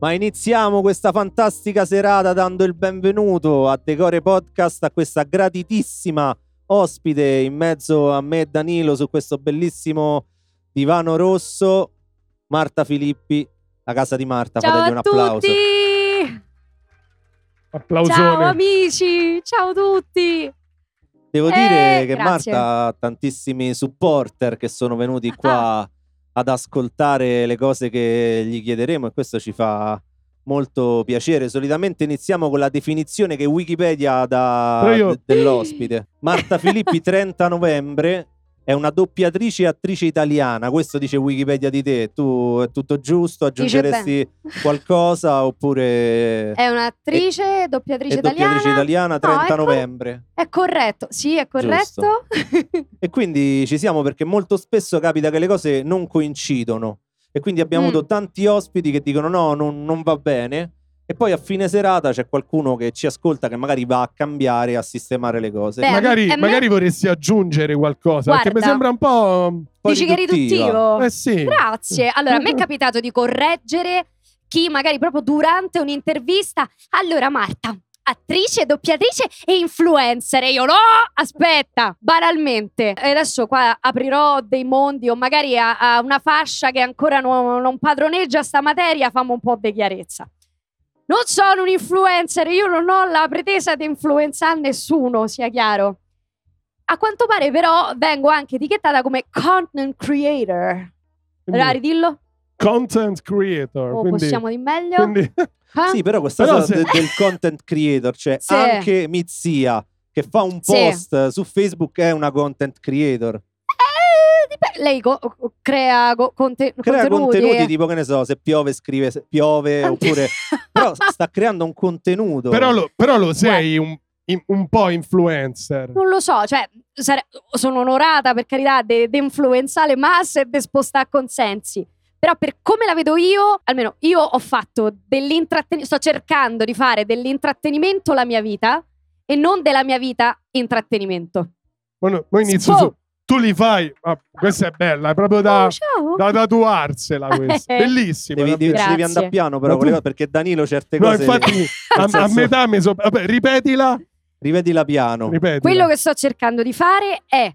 Ma iniziamo questa fantastica serata dando il benvenuto a Decore Podcast a questa gratitissima ospite in mezzo a me e Danilo su questo bellissimo divano rosso, Marta Filippi, la casa di Marta, Ciao fategli un a applauso. tutti! Applausone. Ciao amici! Ciao a tutti! Devo Eh, dire che grazie. Marta ha tantissimi supporter che sono venuti Ah. qua ad ascoltare le cose che gli chiederemo e questo ci fa molto piacere. Solitamente iniziamo con la definizione che Wikipedia dà io- de- dell'ospite. Marta Filippi 30 novembre è una doppiatrice e attrice italiana, questo dice Wikipedia di te. Tu è tutto giusto? Aggiungeresti qualcosa oppure È un'attrice, doppiatrice è doppiatrice italiana. italiana No, 30 è cor- novembre. È corretto, sì, è corretto. E quindi ci siamo perché molto spesso capita che le cose non coincidono. E quindi abbiamo Mm. avuto tanti ospiti che dicono no, non, non va bene. E poi a fine serata c'è qualcuno che ci ascolta che magari va a cambiare, a sistemare le cose. Beh, magari, a me- magari vorresti aggiungere qualcosa, perché mi Guarda. sembra un po'... Po' Dici che è riduttivo? Eh sì. Grazie. Allora, a me è capitato di correggere chi magari proprio durante un'intervista. Allora, Marta, attrice, doppiatrice e influencer. E io no, aspetta, banalmente. E adesso qua aprirò dei mondi o magari a, a una fascia che ancora non, non padroneggia sta materia, famo un po' di chiarezza. Non sono un influencer, io non ho la pretesa di influenzare nessuno, sia chiaro. A quanto pare, però, vengo anche etichettata come content creator. Allora, ridillo? content creator. O quindi, possiamo di meglio? quindi- Ah? Sì, però questa Però cosa se- de- del content creator, cioè Sì. anche Mizia che fa un Sì. post su Facebook è una content creator. Lei co- crea co- conte- Crea contenuti. contenuti tipo che ne so, se piove scrive se piove oppure però sta creando un contenuto. però, lo, però lo sei un, in- un po' influencer. Non lo so, cioè, sare- sono onorata per carità di influenzare le masse e di spostare consensi. Però per come la vedo io, almeno io ho fatto dell'intrattenimento, sto cercando di fare dell'intrattenimento la mia vita e non della mia vita intrattenimento. Ma no- mo inizio Spo- su- Tu li fai... ah, questa è bella, è proprio da, Oh, da tatuarsela questa. Bellissima. devi, devi, devi andare piano però le tu- perché Danilo certe No, cose infatti, a, nel a senso- metà mi so... Vabbè, ripetila. rivedila piano. ripetila. Quello che sto cercando di fare è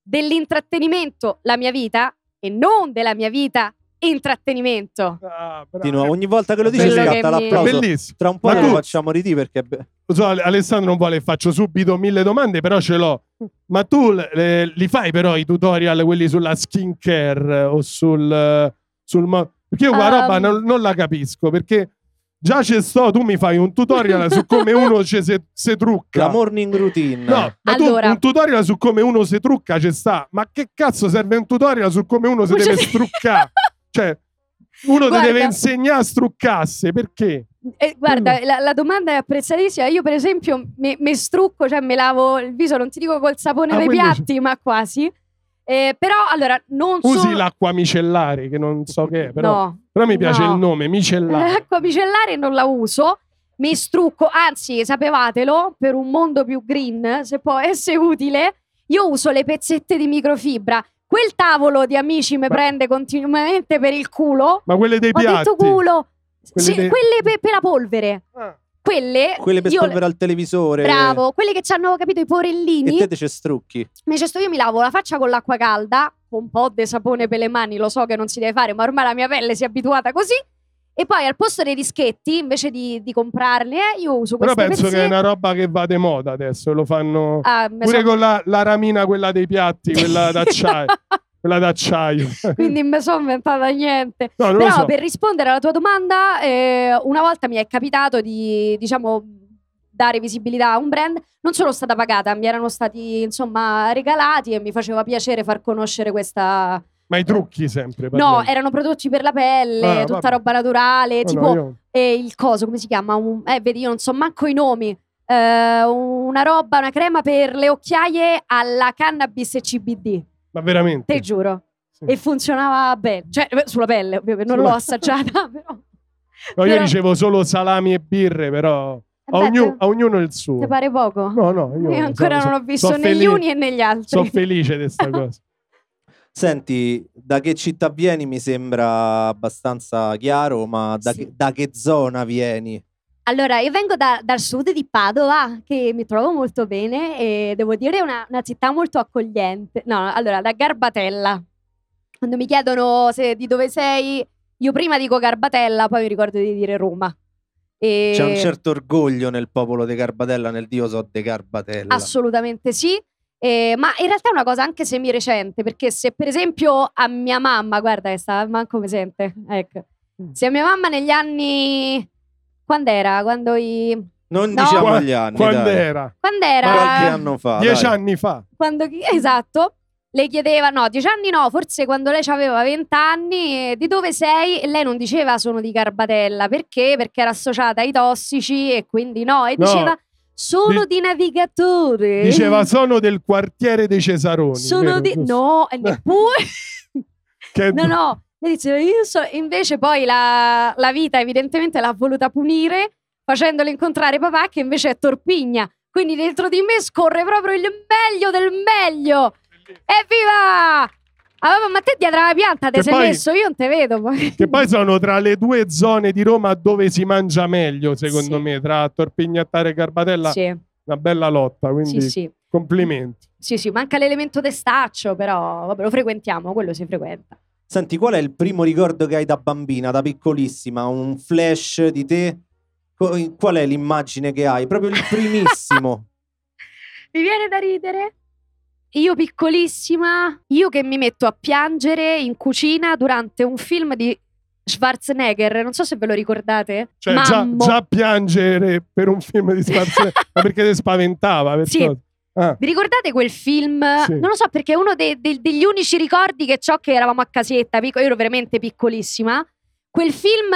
dell'intrattenimento la mia vita e non della mia vita intrattenimento. Ah. Di nuovo, ogni volta che lo dici Quello scatta l'applauso. bellissimo. Tra un po' Ma lo tu- facciamo ridire perché so, Ale- Alessandro non vuole, faccio subito mille domande, però ce l'ho. Ma tu eh, li fai però i tutorial, quelli sulla skincare o sul... eh, sul mo- perché io qua Um. roba non, non la capisco, perché già ci sto, tu mi fai un tutorial su come uno se, se trucca. la morning routine. No, ma Allora. tu un tutorial su come uno si trucca ci sta. Ma che cazzo serve un tutorial su come uno si deve struccare? cioè, uno Guarda. deve insegnare a struccarsi, perché? Eh, guarda, la, la domanda è apprezzatissima. Io, per esempio, mi, strucco, cioè mi lavo il viso, non ti dico col sapone Ah, dei piatti, ma quasi. Eh, però, allora, non Usi solo... l'acqua micellare, che non so che è, però... No, Però mi piace No. il nome, micellare. l'acqua micellare non la uso. Mi strucco, anzi, sapevatelo, per un mondo più green, se può essere utile, io uso le pezzette di microfibra. Quel tavolo di amici mi prende continuamente per il culo. Ma quelle dei Ho piatti. detto culo. Quelle dei- quelle per, per la polvere. Ah, Quelle, Quelle per io- spolverare al televisore. Bravo, quelli che hanno capito i E porellini. te te ci strucchi. Invece sto io mi lavo la faccia con l'acqua calda, con un po' di sapone per le mani, lo so che non si deve fare, ma ormai la mia pelle si è abituata così. E poi al posto dei dischetti, invece di, di comprarli, eh, io uso Però queste penso che è pezzette. una roba che va de moda adesso. Lo fanno Ah, pure so- con la, la ramina, quella dei piatti, quella d'acciaio. quella d'acciaio. Quindi mi sono inventata niente. No, Però so. per rispondere alla tua domanda, eh, una volta mi è capitato di, diciamo, dare visibilità a un brand. Non sono stata pagata, mi erano stati, insomma, regalati e mi faceva piacere far conoscere questa... Ma i trucchi sempre. No, parliamo. erano prodotti per la pelle, Ah, tutta vabbè. roba naturale, No, tipo no, io- eh, il coso, come si chiama? Un- eh, vedi, io non so manco i nomi. Eh, una roba, una crema per le occhiaie alla cannabis e CBD, Ma veramente. te giuro. Sì. E funzionava bene, cioè eh, sulla pelle, ovviamente, non l'ho assaggiata, però. No, io però- dicevo solo salami e birre, però a, Vabbè, ognuno, a ognuno il suo. Ti pare poco? No, no, io, Io ancora so- non ho visto so né gli uni e né gli altri. Sono felice di questa cosa. Senti, da che città vieni mi sembra abbastanza chiaro, ma da, Sì. che, da che zona vieni? Allora, io vengo da- dal sud di Padova, che mi trovo molto bene e devo dire è una, una città molto accogliente. No, allora, da Garbatella. Quando mi chiedono se- di dove sei, io prima dico Garbatella, poi mi ricordo di dire Roma. E- C'è un certo orgoglio nel popolo di Garbatella, nel Dio so de Garbatella. Assolutamente sì. Eh, ma in realtà è una cosa anche semi-recente, perché se per esempio a mia mamma, guarda che sta manco mi sente, ecco. Mm. Se a mia mamma negli anni... Quando era? Quando i... non No. diciamo Qua- gli anni, Quando dai. era? Quando era... Qualche anno fa. Dieci dai. anni fa. quando esatto, le chiedeva, no, dieci anni no, forse quando lei aveva vent'anni, eh, di dove sei? E lei non diceva sono di Garbatella, perché? Perché era associata ai tossici e quindi no, e No. diceva sono Di- di navigatore. Diceva sono del quartiere dei Cesaroni. sono vero? di... Giusto? No, e neppure... Che- no, no, lei diceva io so... Invece poi la, la vita evidentemente l'ha voluta punire facendole incontrare papà che invece è Torpigna. Quindi dentro di me scorre proprio il meglio del meglio. Evviva! Ah, vabbè, ma te dietro la pianta te Che sei poi- messo, io non te vedo. poi. Che poi sono tra le due zone di Roma dove si mangia meglio, secondo Sì. me, tra Torpignattare e Garbatella. Sì, Una bella lotta, quindi sì, sì, complimenti. sì, sì, manca l'elemento testaccio, però vabbè, lo frequentiamo, quello si frequenta. Senti, qual è il primo ricordo che hai da bambina, da piccolissima? Un flash di te? Qual è l'immagine che hai? Proprio il primissimo. Mi viene da ridere. Io piccolissima, io che mi metto a piangere in cucina durante un film di Schwarzenegger, non so se ve lo ricordate. Cioè, già, già piangere per un film di Schwarzenegger, ma perché ti spaventava? perciò- Sì. Ah, Vi ricordate quel film? Sì. Non lo so perché è uno dei- dei- degli unici ricordi che ho che eravamo a casetta, io ero veramente piccolissima. Quel film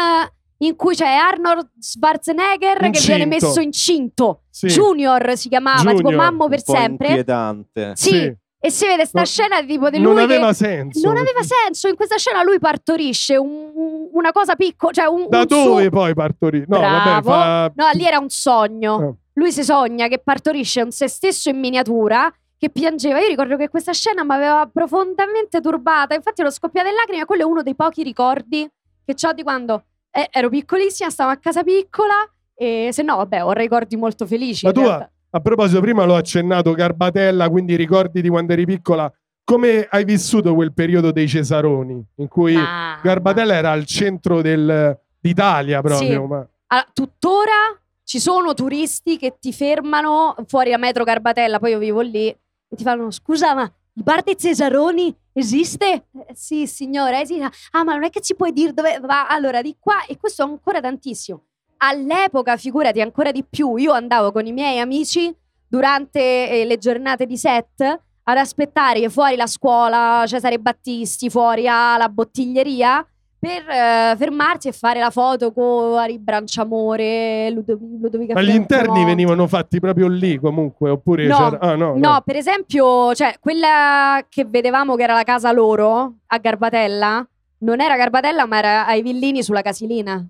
in cui c'è Arnold Schwarzenegger che viene Incinto. messo incinto. Sì. Junior si chiamava, tipo Junior. Mammo per sempre. inquietante. Sì. Sì. E si vede sta No, scena tipo di lui Non che- aveva senso. Non aveva senso, in questa scena lui partorisce un- un- una cosa piccola, cioè un, Da un dove suo- poi partorì? No, Bravo. vabbè, fa... No, lì era un sogno. Ah. Lui si sogna che partorisce un se stesso in miniatura che piangeva. Io ricordo che questa scena mi aveva profondamente turbata. Infatti ero scoppiata in lacrime. Quello è uno dei pochi ricordi che ho di quando eh, ero piccolissima, stavo a casa piccola. E se no, vabbè, ho ricordi molto felici. Ma tu realtà. A proposito, prima l'ho accennato, Garbatella, quindi ricordi di quando eri piccola. Come hai vissuto quel periodo dei Cesaroni, in cui Mamma. Garbatella era al centro del- d'Italia proprio? Sì. Ma... Allora, tuttora ci sono turisti che ti fermano fuori a metro Garbatella, poi io vivo lì, e ti fanno: Scusa, ma il bar dei Cesaroni esiste? "Eh, sì, signora, esiste. Ah, ma non è che ci puoi dire dove va? Allora, di qua, e questo ancora tantissimo. All'epoca, figurati ancora di più, io andavo con i miei amici durante eh, le giornate di set ad aspettare fuori la scuola Cesare Battisti, fuori alla bottiglieria per eh, fermarsi e fare la foto con Ari Branciamore, Ludo- Ludovica Ma gli interni venivano fatti proprio lì comunque, oppure No. Ah, no, No, no. per esempio, cioè, quella che vedevamo che era la casa loro a Garbatella, non era Garbatella, ma era ai Villini sulla Casilina.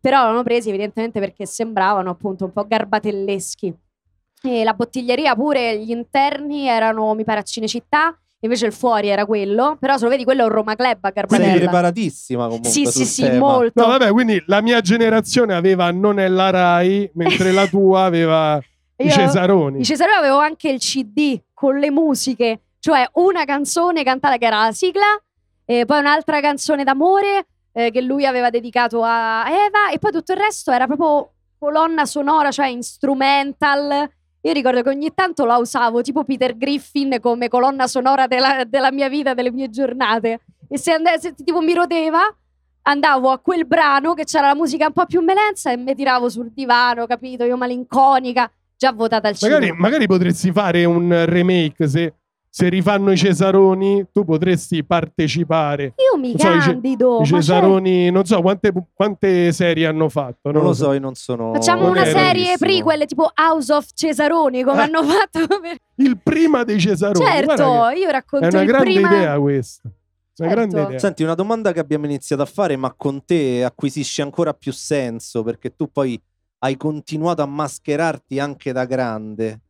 Però l'hanno presi evidentemente perché sembravano appunto un po' garbatelleschi. E la bottiglieria pure, gli interni erano, mi pare, a Cinecittà, invece il fuori era quello. Però se lo vedi, quello è un Roma Club a Sei Garbatella. preparatissima comunque Sì, sì, sì, tema. molto. No, vabbè, quindi la mia generazione aveva Non è la Rai, mentre la tua aveva i Cesaroni. Di Cesare avevo anche il CD con le musiche, cioè una canzone cantata che era la sigla, e poi un'altra canzone d'amore eh, che lui aveva dedicato a Eva, e poi tutto il resto era proprio colonna sonora, cioè instrumental. Io ricordo che ogni tanto la usavo tipo Peter Griffin come colonna sonora della, della mia vita, delle mie giornate. E se, and- se tipo mi rodeva, andavo a quel brano che c'era la musica un po' più melenza e mi tiravo sul divano, capito? Io malinconica, già votata al Magari, cinema. magari potresti fare un remake se, se rifanno i Cesaroni, tu potresti partecipare. Io mi Non so, i ce- candido. I Cesaroni, non so quante, quante serie hanno fatto. Non lo so, io non sono. facciamo una Ok, serie prequel tipo House of Cesaroni come Eh. hanno fatto per... Il prima dei Cesaroni. Certo, io racconto è una il grande prima idea questa. Una Certo. grande idea. Senti, una domanda che abbiamo iniziato a fare, ma con te acquisisce ancora più senso perché tu poi hai continuato a mascherarti anche da grande.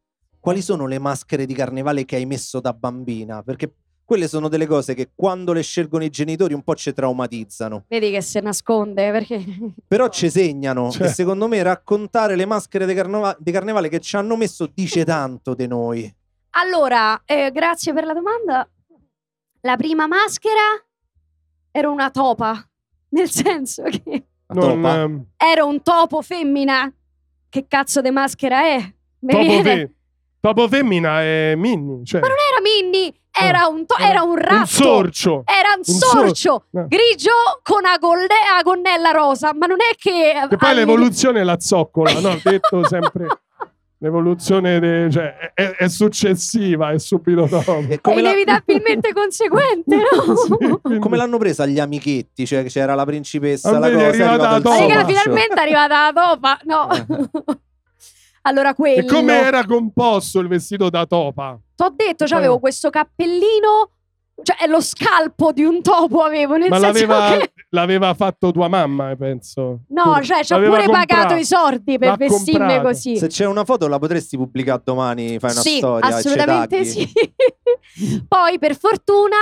Quali sono le maschere di carnevale che hai messo da bambina? Perché quelle sono delle cose che quando le scelgono i genitori un po' ci traumatizzano. Vedi che se nasconde perché... Però ci segnano Cioè. e secondo me raccontare le maschere di, carnava- di carnevale che ci hanno messo dice tanto di noi. Allora, eh, grazie per la domanda. La prima maschera era una topa, nel senso che Non, ehm, era un topo femmina. Che cazzo di maschera è? Mi topo, viene- topo femmina è Minnie. Cioè, Ma non era Minnie, era un, to- Era un ratto. un sorcio. Era un Un sor- sorcio no. grigio con una, golle- gonnella rosa, ma non è che... Che poi l'evoluzione è la zoccola, no? Ho detto sempre. L'evoluzione de- cioè, è, è successiva, è subito dopo. E È come, la- inevitabilmente conseguente, no? Sì, quindi- come l'hanno presa gli amichetti? Cioè, c'era la principessa, Ah, la vedi, è cosa, è arrivata la topa. Finalmente è arrivata la topa. No. Allora, quello. E come era composto il vestito da topa? T'ho detto, Poi- avevo questo cappellino, cioè è lo scalpo di un topo avevo, nel Ma senso l'aveva, che... l'aveva fatto tua mamma, eh, penso. No, Pure- cioè ci ho pure pagato comprato. i soldi per L'ha vestirmi comprato. così. Se c'è una foto la potresti pubblicare domani, fai una sì, storia assolutamente sì. Poi, per fortuna,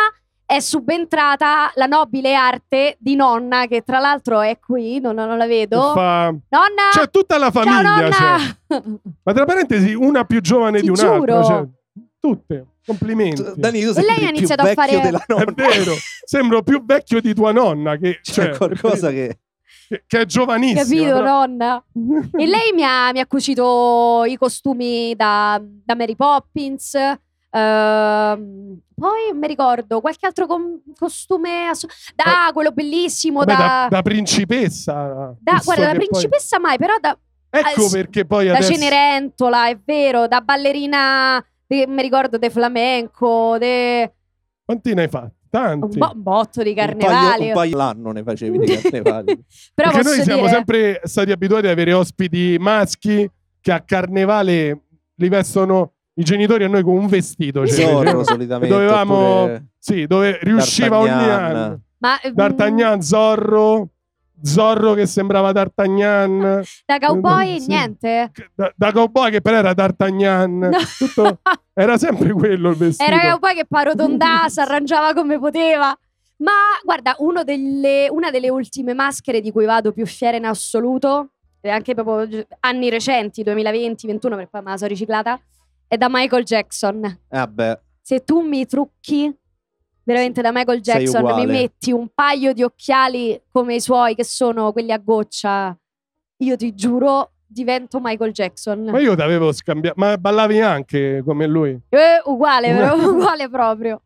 è subentrata la nobile arte di nonna, che tra l'altro è qui, non, non la vedo. fa- Nonna! C'è tutta la ciao famiglia. nonna! c'è. Ma tra parentesi, una più giovane Ti di un'altra. giuro. cioè, tutte. Complimenti. Tu- Dani, tu sei lei ha più iniziato a vecchio fare- della È nonna. vero, sembro più vecchio di tua nonna, che, C'è cioè, qualcosa che... che, che è giovanissima. Capito, però- nonna? E lei mi ha, mi ha cucito i costumi da, da Mary Poppins. Ehm, poi mi ricordo qualche altro com- costume. ass- da quello bellissimo. Vabbè, da, da, da principessa. da- guarda, da che poi- principessa mai, però da, Ecco sì, perché poi da adesso... Cenerentola, è vero. Da ballerina. de- mi ricordo de flamenco. De, Quanti ne hai fatti? un, Tanti. bo- un botto di Un paio, carnevali. un paio l'anno ne facevi di carnevali. Però Perché noi siamo dire, sempre stati abituati ad avere ospiti maschi che a carnevale li vestono i genitori a noi con un vestito. Cioè, Zorro eh, solitamente. dovevamo, sì, dove riusciva ogni anno. ma, mm, D'Artagnan, Zorro, Zorro che sembrava D'Artagnan, da cowboy, Sì. niente. da, da cowboy che però era D'Artagnan. No. Tutto- era sempre quello il vestito. Era cowboy che poi arrotondava, si arrangiava come poteva. Ma guarda, uno delle- una delle ultime maschere di cui vado più fiera in assoluto, anche proprio gi- anni recenti, 2020-21, perché poi me la sono riciclata, è da Michael Jackson. Eh, Vabbè, Se tu mi trucchi veramente da Michael Jackson, mi metti un paio di occhiali come i suoi, che sono quelli a goccia, io ti giuro, divento Michael Jackson. Ma io t'avevo scambiato. Ma ballavi anche come lui? Eh, uguale, però, uguale proprio.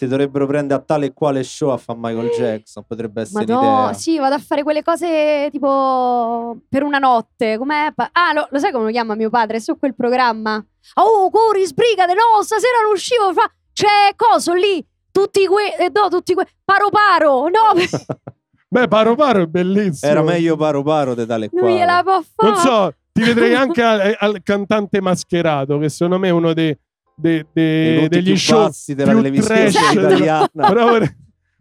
Ti dovrebbero prendere a tale e quale show a fa Michael Jackson. Potrebbe essere Ma no, un'idea. sì, vado a fare quelle cose tipo per una notte. Com'è? Ah, lo, lo sai come lo chiama mio padre? È su quel programma. Oh, corri, sbrigate, no, stasera non uscivo. Fa... C'è coso lì, tutti que... eh, no, tutti que... Paro paro, no, Beh, Paro Paro è bellissimo. Era meglio paro paro di tale e non gliela quale. può fare. Non so, ti vedrei anche al, al cantante mascherato, che secondo me è uno dei, I punti degli show. bassi della più televisione italiana. Però vorrei,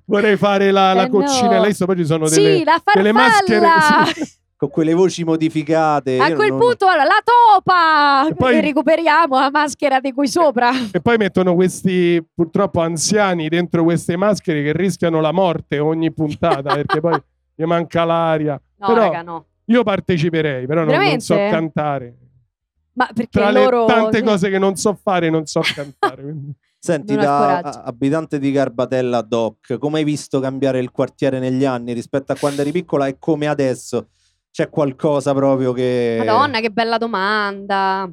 vorrei fare la, la Eh, coccinella. no. Visto poi ci sono delle, Sì, la delle maschere. sì. Con quelle voci modificate. A quel non- punto, allora, la topa! E poi- E recuperiamo la maschera di qui sopra. E poi mettono questi purtroppo anziani dentro queste maschere che rischiano la morte ogni puntata perché poi gli manca l'aria. No, Però raga, no. io parteciperei, però non, non so cantare. Ma perché Tra le loro... tante cose che non so fare, non so cantare. quindi- Senti, Non da abitante di Garbatella, Doc, come hai visto cambiare il quartiere negli anni rispetto a quando eri piccola e come adesso? C'è qualcosa proprio che... Madonna, che bella domanda.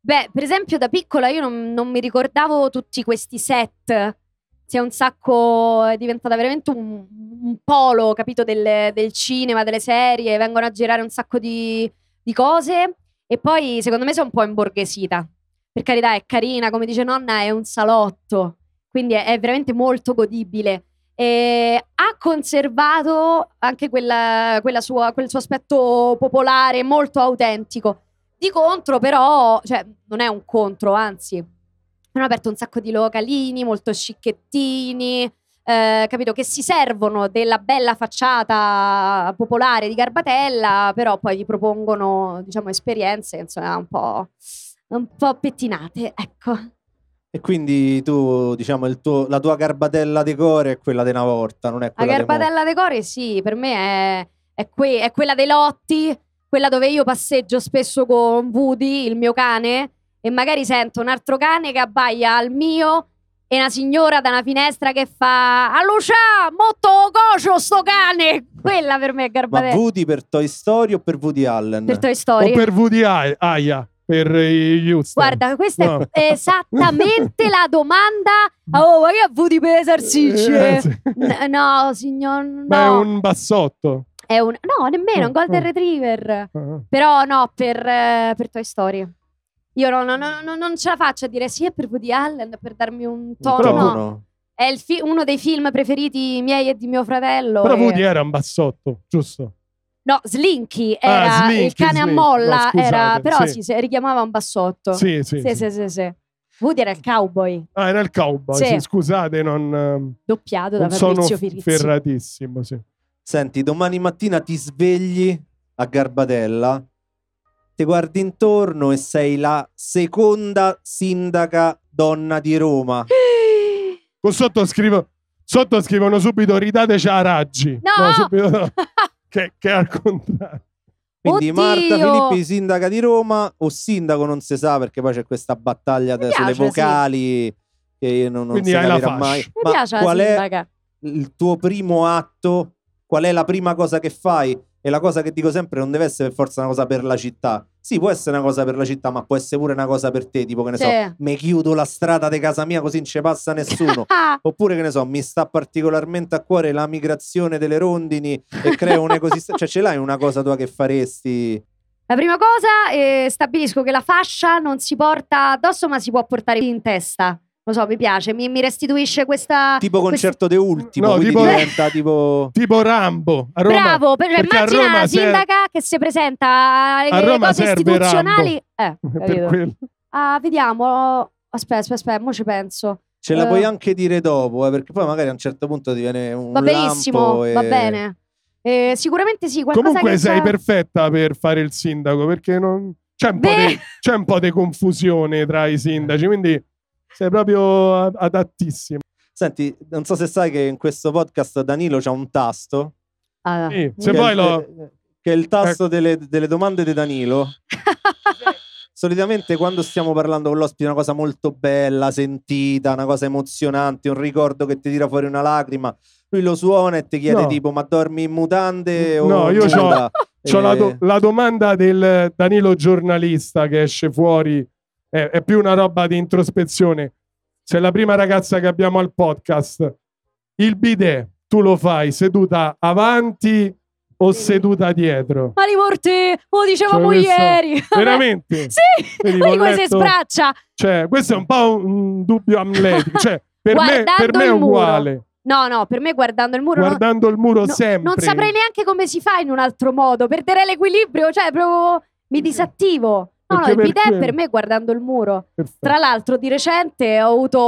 Beh, per esempio, da piccola io non, non mi ricordavo tutti questi set. Si è un sacco, è diventata veramente un, un polo, capito, del, del cinema, delle serie, vengono a girare un sacco di, di cose e poi secondo me è un po' imborghesita. Per carità, è carina, come dice nonna, è un salotto, quindi è, è veramente molto godibile. E ha conservato anche quella, quella sua- quel suo aspetto popolare, molto autentico. Di contro, però, cioè, non è un contro, anzi, hanno aperto un sacco di localini molto scicchettini, eh, capito, che si servono della bella facciata popolare di Garbatella, però poi ti propongono, diciamo, esperienze, insomma, un po', un po' pettinate, ecco. E quindi tu, diciamo, il tuo- la tua garbatella decore è quella di una volta, non è La quella mo. garbatella dei cori, sì, per me è, è que- è quella dei lotti, quella dove io passeggio spesso con Woody, il mio cane, e magari sento un altro cane che abbaia al mio e una signora da una finestra che fa a Lucia, molto cocio sto cane! Quella per me è Ma garbatella. Woody per Toy Story o per Woody Allen? per Toy O Story. per Woody A- Aya, per i Houston. Guarda, questa No. è esattamente la domanda. Oh, ma che Woody per le salsicce? Eh, sì. N- no, signor, no. Ma è un bassotto. È un- No, nemmeno, un No, Golden no. Retriever. Ah. Però no, per, eh, per Toy Story. Io no- no- no- no- non ce la faccio a dire sì, è per Woody Allen, per darmi un tono. Però no. no. È il fi- uno dei film preferiti miei e di mio fratello. Però e- Woody era un bassotto, giusto? No, Slinky Ah, era Slinky, il cane Slinky. a molla, No, scusate, era, però sì. si richiamava un bassotto. Sì, sì. sì, sì. sì, sì, sì. Woody era il cowboy, Ah, era il cowboy. Sì. sì, scusate, non, ehm, doppiato da non sono Fabrizio Firizzi. ferratissimo. Sì. Senti, domani mattina ti svegli a Garbatella, ti guardi intorno e sei la seconda sindaca donna di Roma. Con sotto, scrivo, sotto scrivono subito ridateci a Raggi. No! subito, che, che è al contrario. Quindi Oddio! Marta Filippi, sindaca di Roma, o sindaco non si sa perché poi c'è questa battaglia Mi sulle piace, vocali che io non, non Quindi si hai la capirà fascia. mai. Mi Ma piace la qual è sindaca. il tuo primo atto? Qual è la prima cosa che fai? E la cosa che dico sempre non deve essere per forza una cosa per la città. Sì, può essere una cosa per la città, ma può essere pure una cosa per te, tipo che ne Sì. so, mi chiudo la strada di casa mia così non ci passa nessuno. Oppure che ne so, mi sta particolarmente a cuore la migrazione delle rondini e creo un ecosistema. cioè, ce l'hai una cosa tua che faresti? La prima cosa, eh, stabilisco che la fascia non si porta addosso, ma si può portare in testa. Lo so, mi piace, mi, mi restituisce questa. Tipo concerto de ultimo, No, tipo- diventa tipo. Tipo Rambo. A Roma, Bravo, per, perché a immagina Roma sindaca che si presenta alle A Roma cose serve istituzionali. Eh, per. Ah, vediamo. Aspetta, aspetta, aspetta, mo ci penso. Ce la Eh. puoi anche dire dopo, eh, perché poi magari a un certo punto ti viene un Va benissimo, lampo e- va bene. Eh, sicuramente sì, qualcosa Comunque sei c'ha- perfetta per fare il sindaco perché non... c'è, un Beh. c'è un po' di confusione tra i sindaci, quindi sei proprio adattissimo. Senti, non so se sai che in questo podcast Danilo c'ha un tasto. Ah. Sì, se che poi è il- lo... Che è il tasto delle, delle domande di Danilo. Solitamente quando stiamo parlando con l'ospite è una cosa molto bella, sentita, una cosa emozionante, un ricordo che ti tira fuori una lacrima. Lui lo suona e ti chiede No. tipo ma dormi in mutande o No, io c'ho- nuda? C'ho la, Eh, do- la domanda del Danilo giornalista che esce fuori, è, è più una roba di introspezione. Sei la prima ragazza che abbiamo al podcast. Il bidet, tu lo fai seduta avanti o seduta dietro? Mali morte, lo dicevamo Cioè, questo- ieri. Veramente? sì, Vedi, come si sbraccia. Cioè, questo è un po' un, un dubbio amletico. Cioè, per me, per me è il muro. uguale. No, no, per me guardando il muro no- Guardando il muro no- sempre. non saprei neanche come si fa in un altro modo. Perderei l'equilibrio, cioè proprio mi disattivo. No, no, il per bidet quello- per me guardando il muro. Perfetto. Tra l'altro, di recente ho avuto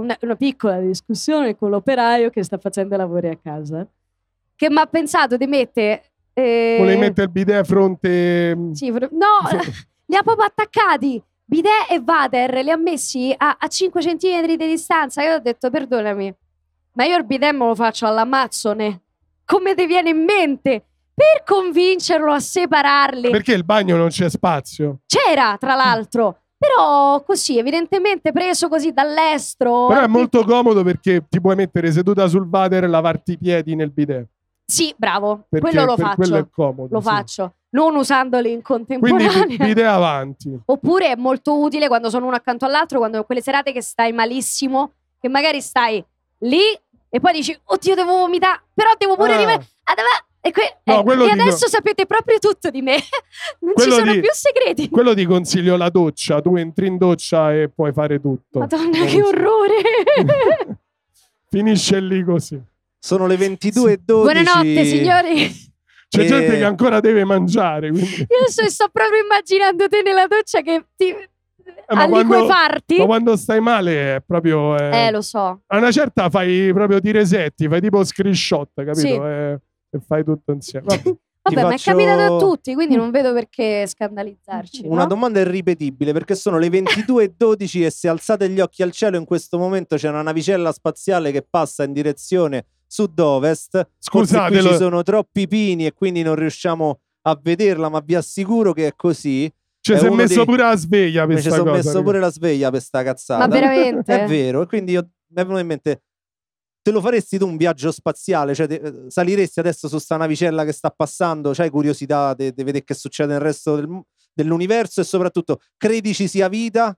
una, una piccola discussione con l'operaio che sta facendo i lavori a casa, che mi ha pensato di mettere. eh, Volevi mettere il bidet a fronte... sì, fr- no, li ha proprio attaccati. Bidet e water li ha messi a, a 5 cm di distanza. Io ho detto, perdonami, ma io il bidet me lo faccio all'Amazzone. Come ti viene in mente? Per convincerlo a separarli. Perché il bagno non c'è spazio? C'era, tra l'altro. Però così, evidentemente preso così dall'estero. Però è molto comodo perché ti puoi mettere seduta sul water e lavarti i piedi nel bidet. Sì, bravo. Perché quello lo per faccio. quello è comodo. lo sì. faccio. Non usandoli in Quindi contemporanea. bi- bidet avanti. Oppure è molto utile quando sono uno accanto all'altro, quando quelle serate che stai malissimo, che magari stai lì e poi dici, oddio, devo vomitare, però devo pure Ah, rimanere. E, que- No, eh, e dico- adesso sapete proprio tutto di me. non ci sono di- più segreti. Quello ti consiglio la doccia. Tu entri in doccia e puoi fare tutto. Madonna, Non che so. orrore. Finisce lì così. Sono le 22 e 12. Buonanotte, signori. C'è Eh. gente che ancora deve mangiare. Quindi... Io sto, sto proprio immaginando te nella doccia che ti Eh, ma a quando-. Ma quando stai male è proprio... eh, Eh, lo so. A una certa fai proprio ti resetti, fai tipo screenshot, capito? Sì. E, e fai tutto insieme. Vabbè. Vabbè, ma è faccio capitato a tutti, quindi non vedo perché scandalizzarci. Una no? domanda irripetibile perché sono le 22.12 e se alzate gli occhi al cielo in questo momento c'è una navicella spaziale che passa in direzione sud-ovest. Scusatelo. ci sono troppi pini e quindi non riusciamo a vederla, ma vi assicuro che è così. Ci È si è messo dei- pure la sveglia per Mi ci sta sono cosa. messo pure la sveglia per sta cazzata. Ma veramente? È vero, e quindi io mi è venuto in mente. Te lo faresti tu un viaggio spaziale? Cioè, te- saliresti adesso su sta navicella che sta passando? C'hai curiosità di vedere che succede nel resto del dell'universo? E soprattutto, credi ci sia vita?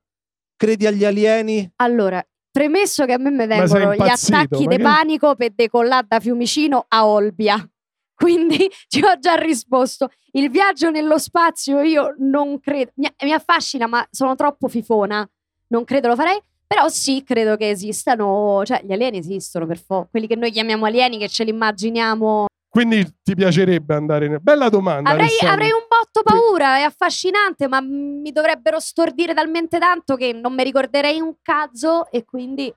Credi agli alieni? Allora, premesso che a me mi vengono gli attacchi di che- panico per decollare da Fiumicino a Olbia. Quindi ci ho già risposto. Il viaggio nello spazio io non credo, mi, mi affascina, ma sono troppo fifona. Non credo lo farei. Però sì, credo che esistano, cioè gli alieni esistono per forza, quelli che noi chiamiamo alieni, che ce li immaginiamo. Quindi ti piacerebbe andare in... Bella domanda. Avrei, avrei un botto paura, è affascinante, ma mi dovrebbero stordire talmente tanto che non mi ricorderei un cazzo e quindi...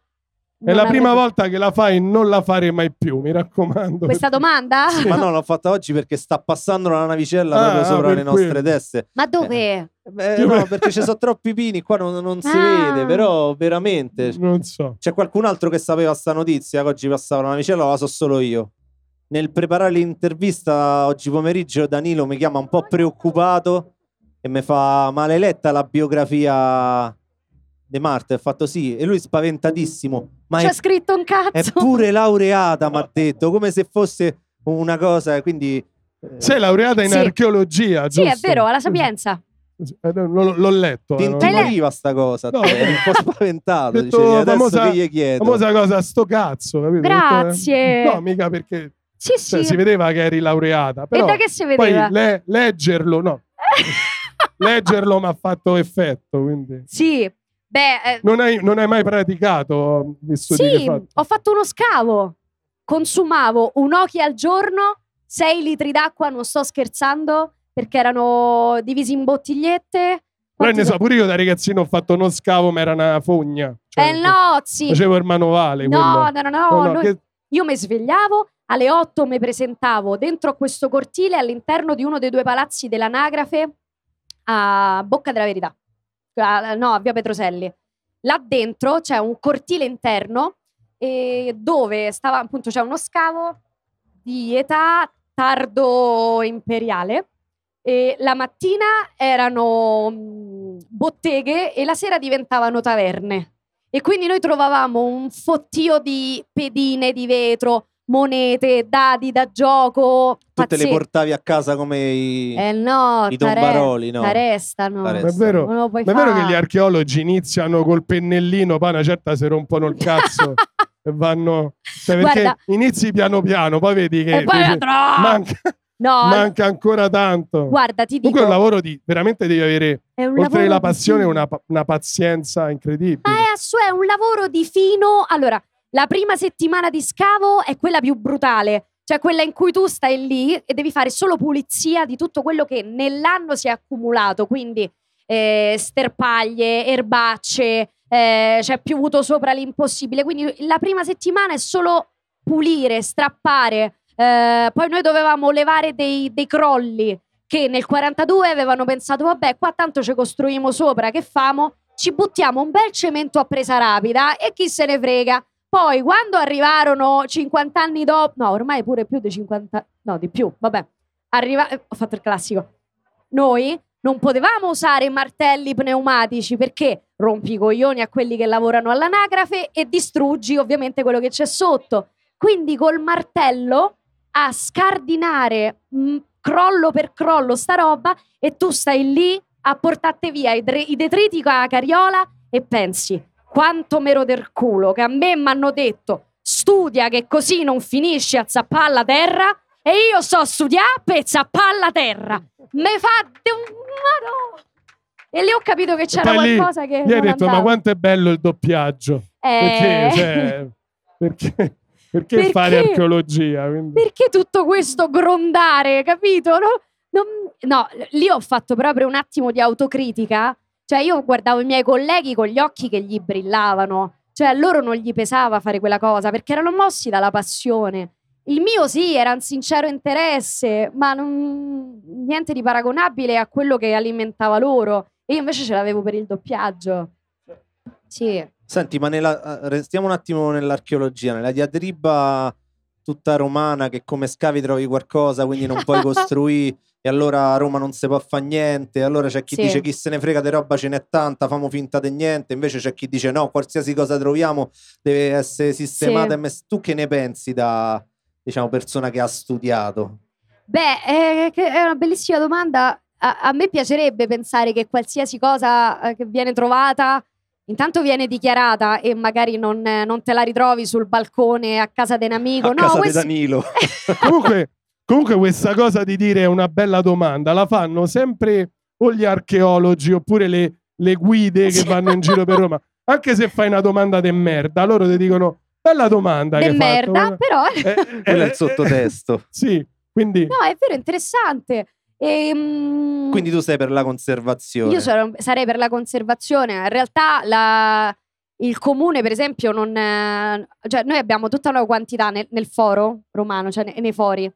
È la prima volta che la fai, non la fare mai più, mi raccomando. Questa domanda? Ma no, l'ho fatta oggi perché sta passando la navicella Ah, proprio sopra le nostre quello. teste. Ma dove? Eh, no, perché ci sono troppi pini, qua non, non si Ah. vede, però veramente. Non so. C'è qualcun altro che sapeva sta notizia che oggi passava la navicella o la so solo io? Nel preparare l'intervista oggi pomeriggio Danilo mi chiama un po' preoccupato e mi fa ma l'hai letta la biografia di Marta? E ho fatto sì e lui spaventatissimo ma C'è è, scritto un cazzo. è pure laureata mi ha detto come se fosse una cosa quindi eh, Sei laureata in Sì. archeologia, Sì, è giusto? vero, alla Sapienza. Eh, no, L'ho, l'ho letto. ti eh, intimoriva sta cosa No, eri un po' spaventato Detto dicevi adesso famosa- che gli chiedo famosa cosa, sto cazzo, capito? Grazie. No, mica perché Sì, cioè, sì. si vedeva che eri laureata. e Però da che si poi vedeva? le- leggerlo, no. leggerlo mi ha fatto effetto, quindi... Sì, beh, eh, Non hai, non hai mai praticato che hai sì, fatto? ho fatto uno scavo. Consumavo un occhio al giorno, 6 litri d'acqua, non sto scherzando, perché erano divisi in bottigliette. Però ne so, pure io da ragazzino ho fatto uno scavo, ma era una fogna. Cioè, Eh no, sì. Facevo il manovale. No, quello. no, no, no, No, no, noi- che- Io mi svegliavo, alle 8 mi presentavo dentro questo cortile all'interno di uno dei due palazzi dell'anagrafe a Bocca della Verità, no, a Via Petroselli. Là dentro c'è un cortile interno eh, dove stava appunto c'è uno scavo di età tardo imperiale. E la mattina erano mh, botteghe e la sera diventavano taverne. E quindi noi trovavamo un fottio di pedine di vetro, monete, dadi da gioco. tutte le pazzesco. portavi a casa come i, Eh no, i tombaroli no. T'arrestano. Ma è vero, Non lo puoi ma è vero che gli archeologi iniziano col pennellino, poi una certa si rompono il cazzo e vanno... Cioè, perché Guarda- inizi piano piano, poi vedi che E poi dici, manca, No, manca ancora tanto. guarda, ti dico, Comunque è un lavoro di... Veramente devi avere, oltre la passione, una, una pazienza incredibile. Ma è, è un lavoro di fino. Allora, la prima settimana di scavo è quella più brutale, cioè quella in cui tu stai lì e devi fare solo pulizia di tutto quello che nell'anno si è accumulato, quindi eh, sterpaglie, erbacce, eh, c'è piovuto sopra l'impossibile. Quindi la prima settimana è solo pulire, strappare. Eh, poi noi dovevamo levare dei, dei crolli che nel 42 avevano pensato, vabbè, qua tanto ci costruiamo sopra, che famo? Ci buttiamo un bel cemento a presa rapida e chi se ne frega. Poi quando arrivarono 50 anni dopo, no, ormai pure più di 50, no, di più, vabbè, arriva, eh, ho fatto il classico. Noi non potevamo usare martelli pneumatici perché rompi i coglioni a quelli che lavorano all'anagrafe e distruggi ovviamente quello che c'è sotto. Quindi col martello a scardinare mh, crollo per crollo sta roba e tu stai lì a portarti via i, detriti con la carriola e pensi quanto mero del culo che a me mi hanno detto studia che così non finisci a zappare la terra e io so studiare per zappare la terra. Me fa de un... E lì ho capito che c'era lì- qualcosa che Gli hai detto, ma andava. quanto è bello il doppiaggio? Perché, Eh, cioè, perché, perché Perché? fare archeologia? Quindi- perché tutto questo grondare, capito? No, non- no, lì ho fatto proprio un attimo di autocritica. Cioè, io guardavo i miei colleghi con gli occhi che gli brillavano. Cioè, a loro non gli pesava fare quella cosa perché erano mossi dalla passione. Il mio sì, era un sincero interesse, ma non- niente di paragonabile a quello che alimentava loro. E io invece ce l'avevo per il doppiaggio. Sì. Senti, ma nella, eh, restiamo un attimo nell'archeologia, nella diatriba tutta romana che come scavi trovi qualcosa, quindi non puoi costruire e allora a Roma non si può fare niente, allora c'è chi Sì. dice chi se ne frega di roba ce n'è tanta, famo finta di niente, invece c'è chi dice no, qualsiasi cosa troviamo deve essere sistemata. Sì. Tu che ne pensi da, diciamo, persona che ha studiato? Beh, eh, è una bellissima domanda. A, a me piacerebbe pensare che qualsiasi cosa eh, che viene trovata, intanto viene dichiarata e magari non, eh, non te la ritrovi sul balcone a casa di un amico. a no, casa di questo- Danilo. comunque, comunque questa cosa di dire è una bella domanda la fanno sempre o gli archeologi oppure le, le guide che vanno in giro per Roma. Anche se fai una domanda de merda, loro ti dicono bella domanda De hai fatto." merda, però Eh, Quello è eh, il sottotesto. Sì, quindi no, è vero, interessante. Ehm, Quindi tu sei per la conservazione. Io sarò- sarei per la conservazione. In realtà la- il comune, per esempio, non. Cioè, noi abbiamo tutta una quantità nel, nel foro romano, cioè ne- nei fori,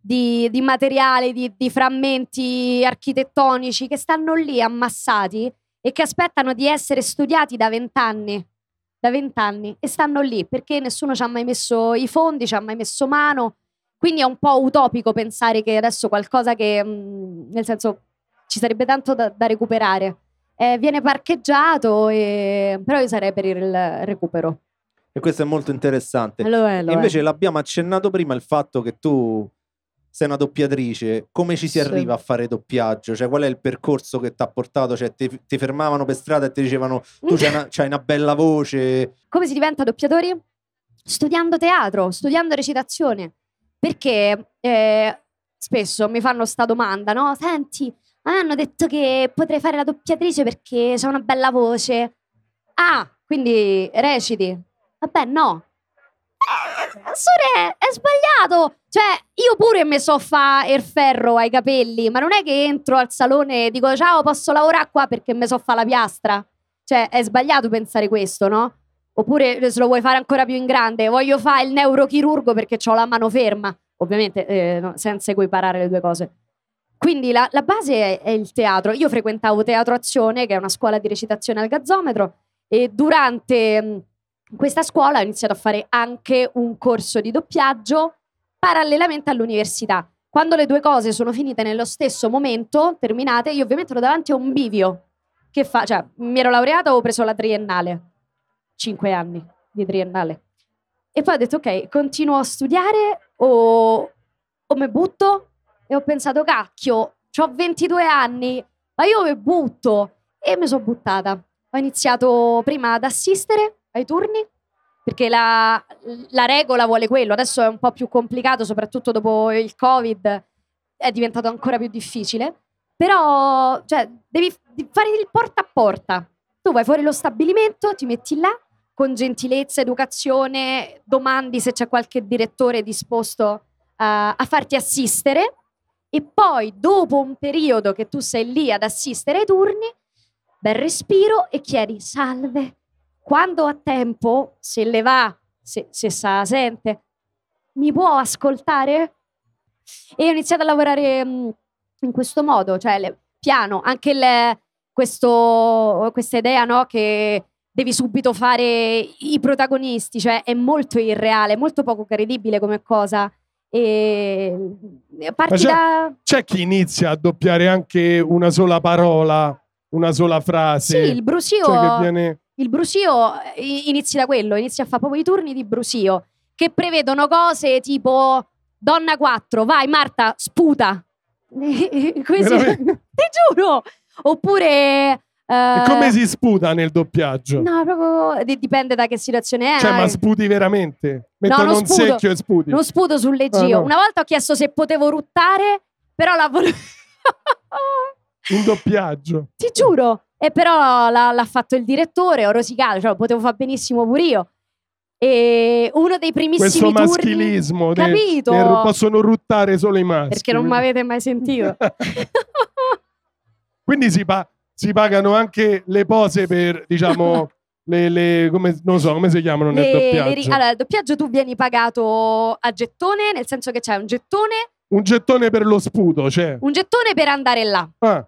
di, di materiali, di, di frammenti architettonici che stanno lì ammassati e che aspettano di essere studiati da vent'anni. Da vent'anni e stanno lì perché nessuno ci ha mai messo i fondi, ci ha mai messo mano. Quindi è un po' utopico pensare che adesso qualcosa che, mh, nel senso, ci sarebbe tanto da, da recuperare. Eh, viene parcheggiato, e... però io sarei per il recupero. E questo è molto interessante. Lo è, lo E è. invece l'abbiamo accennato prima il fatto che tu sei una doppiatrice. Come ci si Sì. arriva a fare doppiaggio? Cioè, qual è il percorso che ti ha portato? Cioè, ti, ti fermavano per strada e ti dicevano tu c'hai una, c'hai una bella voce. Come si diventa doppiatori? Studiando teatro, studiando recitazione. Perché eh, spesso mi fanno sta domanda, no? Senti, hanno detto che potrei fare la doppiatrice perché ho una bella voce. Ah, quindi reciti. Vabbè, no. Eh, Sore, è sbagliato. Cioè, io pure mi so fa il ferro ai capelli, ma non è che entro al salone e dico ciao, posso lavorare qua perché mi so fa la piastra. Cioè, è sbagliato pensare questo, no? Oppure se lo vuoi fare ancora più in grande, voglio fare il neurochirurgo perché ho la mano ferma. Ovviamente, eh, senza equiparare le due cose. Quindi la, la base è, è il teatro. Io frequentavo Teatro Azione, che è una scuola di recitazione al gazzometro, e durante mh, questa scuola ho iniziato a fare anche un corso di doppiaggio parallelamente all'università. Quando le due cose sono finite nello stesso momento, terminate, io ovviamente ero davanti a un bivio. Che fa? Cioè, mi ero laureata, avevo preso la triennale. Cinque anni di triennale. E poi ho detto, ok, continuo a studiare o, o mi butto? E ho pensato, cacchio, ho 22 anni, ma io mi butto. E mi sono buttata. Ho iniziato prima ad assistere ai turni, perché la, la regola vuole quello. Adesso è un po' più complicato, soprattutto dopo il Covid, è diventato ancora più difficile. Però, cioè, devi fare il porta a porta. Tu vai fuori lo stabilimento, ti metti là, con gentilezza, educazione, domandi se c'è qualche direttore disposto a, a farti assistere e poi dopo un periodo che tu sei lì ad assistere ai turni, bel respiro e chiedi salve, quando ha tempo, se le va, se, se sa sente, mi può ascoltare? E ho iniziato a lavorare mm, in questo modo, cioè le- piano, anche il- questo- questa idea no, che devi subito fare i protagonisti, cioè è molto irreale, molto poco credibile come cosa. E parti Ma c'è- da... c'è chi inizia a doppiare anche una sola parola, una sola frase. Sì, il brusio... Cioè viene... il brusio eh, inizi da quello, inizi a fare proprio i turni di brusio che prevedono cose tipo donna 4, vai Marta, sputa. Così, ti giuro. Oppure E come si sputa nel doppiaggio? No, proprio di- dipende da che situazione è. Cioè, no? ma sputi veramente? Mettono non un sputo. secchio e sputi. Non sputo sul leggio. Ah, no. Una volta ho chiesto se potevo ruttare, però la volevo In doppiaggio. Ti giuro. E però l'ha, l'ha fatto il direttore, ho rosicato, cioè lo potevo fare benissimo pure io. E uno dei Questo primissimi maschilismo. turni, de- capito? del- possono ruttare solo i maschi. Perché non mi avete mai sentito. Quindi si, pa- si pagano anche le pose per, diciamo, le, le- come, non so, come si chiamano nel Le- doppiaggio? le allora, il doppiaggio tu vieni pagato a gettone, nel senso che c'è un gettone, Un gettone per lo sputo, cioè. un gettone per andare là. Ah,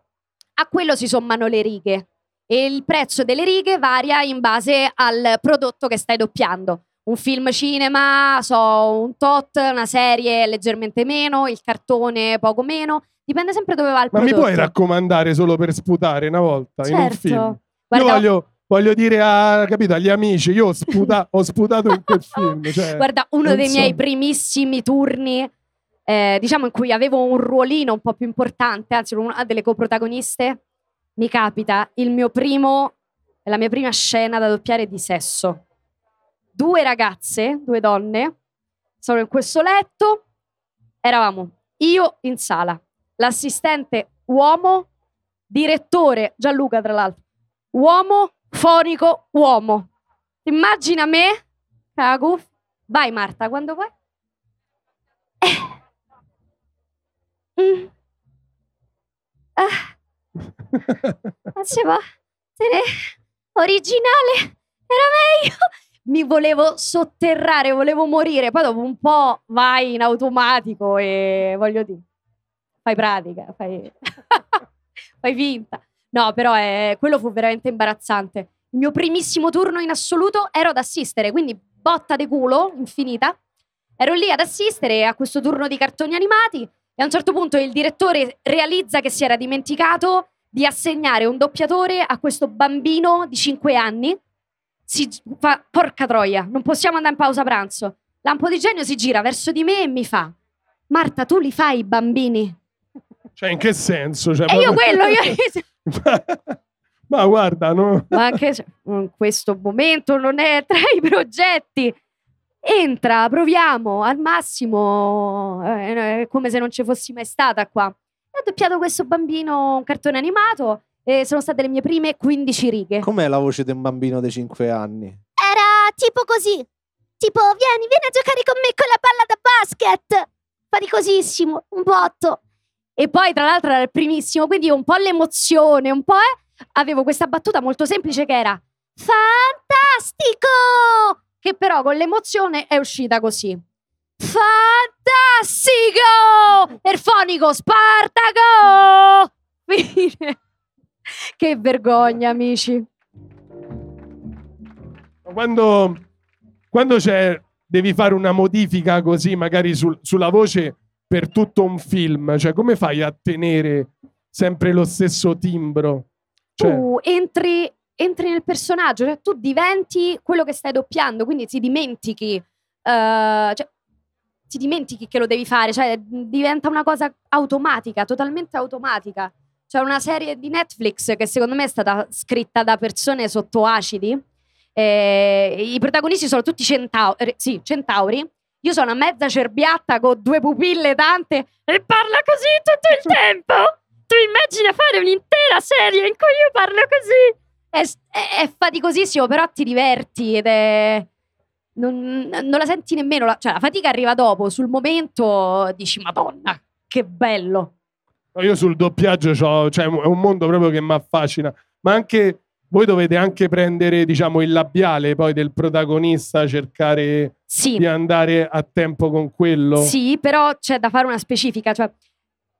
A quello si sommano le righe e il prezzo delle righe varia in base al prodotto che stai doppiando. Un film cinema, so, un tot, una serie leggermente meno, il cartone poco meno, dipende sempre dove va il ma mi prodotto. puoi raccomandare solo per sputare una volta in un Certo. film? Guarda, Io voglio, voglio dire a, capito, agli amici, io ho, sputa- ho sputato in quel film. Cioè, Guarda, uno dei so. miei primissimi turni, eh, diciamo in cui avevo un ruolino un po' più importante, anzi una delle coprotagoniste, mi capita il mio primo, la mia prima scena da doppiare di sesso. Due ragazze, due donne, sono in questo letto, eravamo io in sala, l'assistente uomo, direttore Gianluca tra l'altro, uomo, fonico, uomo. Immagina me, cago, vai Marta, quando vuoi. Eh. Mm. Ah, può tenere originale, era meglio. Mi volevo sotterrare, volevo morire. Poi dopo un po' vai in automatico e voglio dire, fai pratica, fai, fai finta. No, però eh, quello fu veramente imbarazzante. Il mio primissimo turno in assoluto ero ad assistere, quindi botta de culo infinita. Ero lì ad assistere a questo turno di cartoni animati e a un certo punto il direttore realizza che si era dimenticato di assegnare un doppiatore a questo bambino di 5 anni. Si fa, porca troia, non possiamo andare in pausa pranzo. Lampo di genio si gira verso di me e mi fa: Marta, tu li fai i bambini? Cioè, in che senso? Cioè, E io proprio- quello, io... Ma guarda, no. ma anche in questo momento non è tra i progetti. Entra, proviamo, al massimo, eh, è come se non ci fossi mai stata qua. E ho doppiato questo bambino un cartone animato e sono state le mie prime 15 righe. Com'è la voce di un bambino di 5 anni? Era tipo così. Tipo, vieni, vieni a giocare con me con la palla da basket. Faticosissimo, un botto. E poi, tra l'altro, era il primissimo, quindi un po' l'emozione, un po' eh, avevo questa battuta molto semplice che era fantastico! Che però con l'emozione è uscita così. Fantastico! Erfonico Spartaco! Fine. Che vergogna, amici. Quando, quando devi fare una modifica così, magari sul- sulla voce per tutto un film, cioè come fai a tenere sempre lo stesso timbro? Cioè, tu entri, entri nel personaggio, cioè tu diventi quello che stai doppiando, quindi ti dimentichi, eh, cioè, ti dimentichi che lo devi fare, cioè diventa una cosa automatica, totalmente automatica. C'è una serie di Netflix che secondo me è stata scritta da persone sotto acidi. eh, I protagonisti sono tutti centauri, sì, centauri. Io sono una mezza cerbiatta con due pupille tante e parla così tutto il tempo. Tu immagina fare un'intera serie in cui io parlo così. È, è- è faticosissimo, però ti diverti ed è. Non, non la senti nemmeno. la- cioè, la fatica arriva dopo. Sul momento dici, Madonna, che bello. io sul doppiaggio c'ho, cioè, è un mondo proprio che mi affascina, ma anche voi dovete anche prendere, diciamo, il labiale poi del protagonista, cercare Sì. di andare a tempo con quello. Sì, però c'è da fare una specifica. Cioè,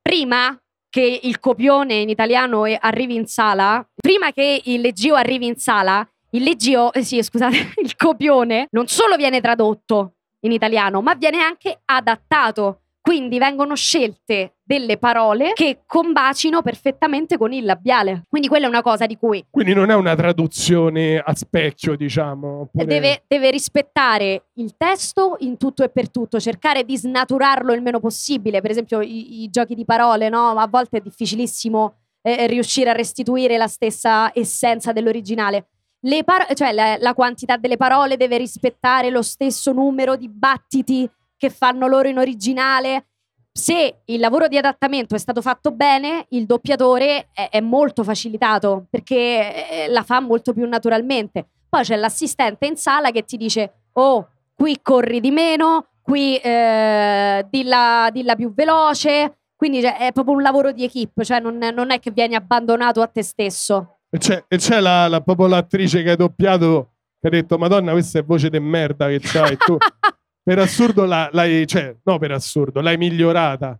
prima che il copione in italiano arrivi in sala, prima che il leggio arrivi in sala, il leggio, eh sì, scusate, il copione non solo viene tradotto in italiano, ma viene anche adattato. Quindi vengono scelte delle parole che combacino perfettamente con il labiale. Quindi quella è una cosa di cui Quindi non è una traduzione a specchio, diciamo. oppure- deve, deve rispettare il testo in tutto e per tutto, cercare di snaturarlo il meno possibile. Per esempio, i, i giochi di parole, no? A volte è difficilissimo eh, riuscire a restituire la stessa essenza dell'originale. Le par- cioè, la, la quantità delle parole deve rispettare lo stesso numero di battiti che fanno loro in originale. Se il lavoro di adattamento è stato fatto bene, il doppiatore è, è molto facilitato perché eh, la fa molto più naturalmente. Poi c'è l'assistente in sala che ti dice: Oh, qui corri di meno, qui eh, dilla, dilla più veloce. Quindi cioè, è proprio un lavoro di equip, cioè non, non è che vieni abbandonato a te stesso. E c'è, e c'è la, la, proprio l'attrice che hai doppiato che ha detto Madonna questa è voce de merda che c'hai tu per assurdo la- l'hai cioè no per assurdo l'hai migliorata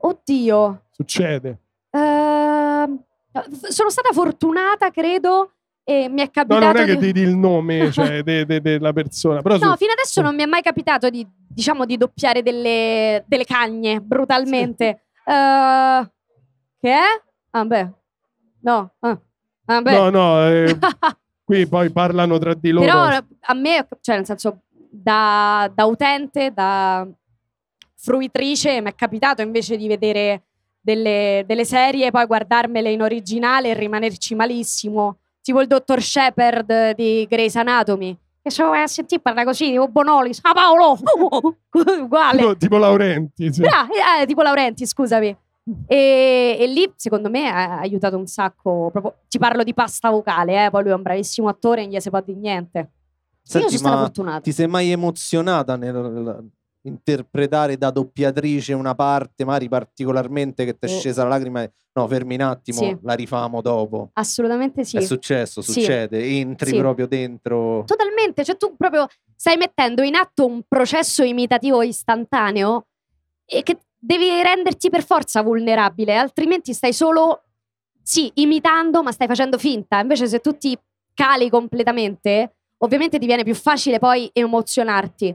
Oddio. succede Ehm, sono stata fortunata, credo, e mi è no capitato non è che di... ti il nome cioè, de- de- della persona però No, su- fino adesso sì. non mi è mai capitato di, diciamo, di doppiare delle, delle cagne brutalmente. Eh, che è? Ah, beh. No. Ah, ah, beh. no no eh, qui poi parlano tra di loro Però a me, cioè, nel senso, da, da utente, da fruitrice, mi è capitato invece di vedere delle, delle serie e poi guardarmele in originale e rimanerci malissimo. Tipo il dottor Shepard di Grey's Anatomy. Che se vai a sentire parla così, tipo Bonolis. Ah Paolo! Uguale. tipo, tipo Laurenti sì. Bra- eh, tipo Laurenti, scusami. E, e lì, secondo me, ha aiutato un sacco. Proprio, ti parlo di pasta vocale, eh, poi lui è un bravissimo attore e non gli si può dire niente. Io Senti, sono stata ma fortunata. ti sei mai emozionata nel interpretare da doppiatrice una parte, magari particolarmente che ti è Oh. scesa la lacrima e no, fermi un attimo, Sì. la rifamo dopo. Assolutamente sì. È successo, Sì. succede, entri Sì. proprio dentro. Totalmente, cioè tu proprio stai mettendo in atto un processo imitativo istantaneo e che devi renderti per forza vulnerabile, altrimenti stai solo, sì, imitando, ma stai facendo finta. Invece se tu ti cali completamente, ovviamente ti viene più facile poi emozionarti.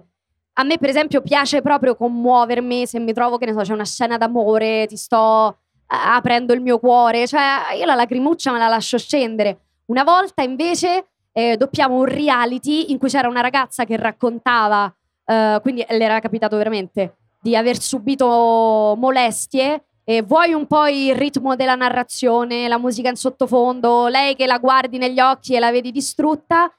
A me, per esempio, piace proprio commuovermi se mi trovo, che ne so, c'è una scena d'amore, ti sto eh, aprendo il mio cuore, cioè io la lacrimuccia me la lascio scendere. Una volta invece eh, doppiamo un reality in cui c'era una ragazza che raccontava, eh, quindi le era capitato veramente, di aver subito molestie. E vuoi un po' il ritmo della narrazione, la musica in sottofondo, lei che la guardi negli occhi e la vedi distrutta.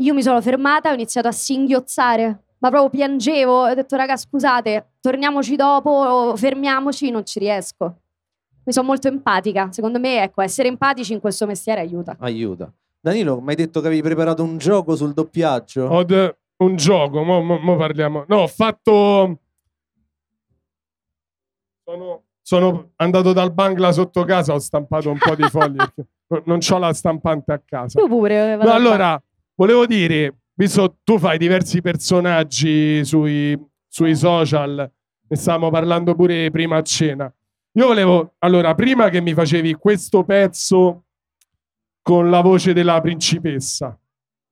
Io mi sono fermata e ho iniziato a singhiozzare, ma proprio piangevo. E ho detto, raga, scusate, torniamoci dopo, fermiamoci, non ci riesco. Mi sono molto empatica. Secondo me, ecco, essere empatici in questo mestiere aiuta. Aiuta. Danilo, mi hai detto che avevi preparato un gioco sul doppiaggio? Ho de- un gioco, mo, mo- mo parliamo. No, ho fatto. Sono, sono andato dal Bangla sotto casa, ho stampato un po' di fogli perché non ho la stampante a casa. Tu pure. vado No, allora, volevo dire, visto tu fai diversi personaggi sui, sui social, ne stavamo parlando pure prima a cena. Io volevo, allora, prima che mi facevi questo pezzo con la voce della principessa,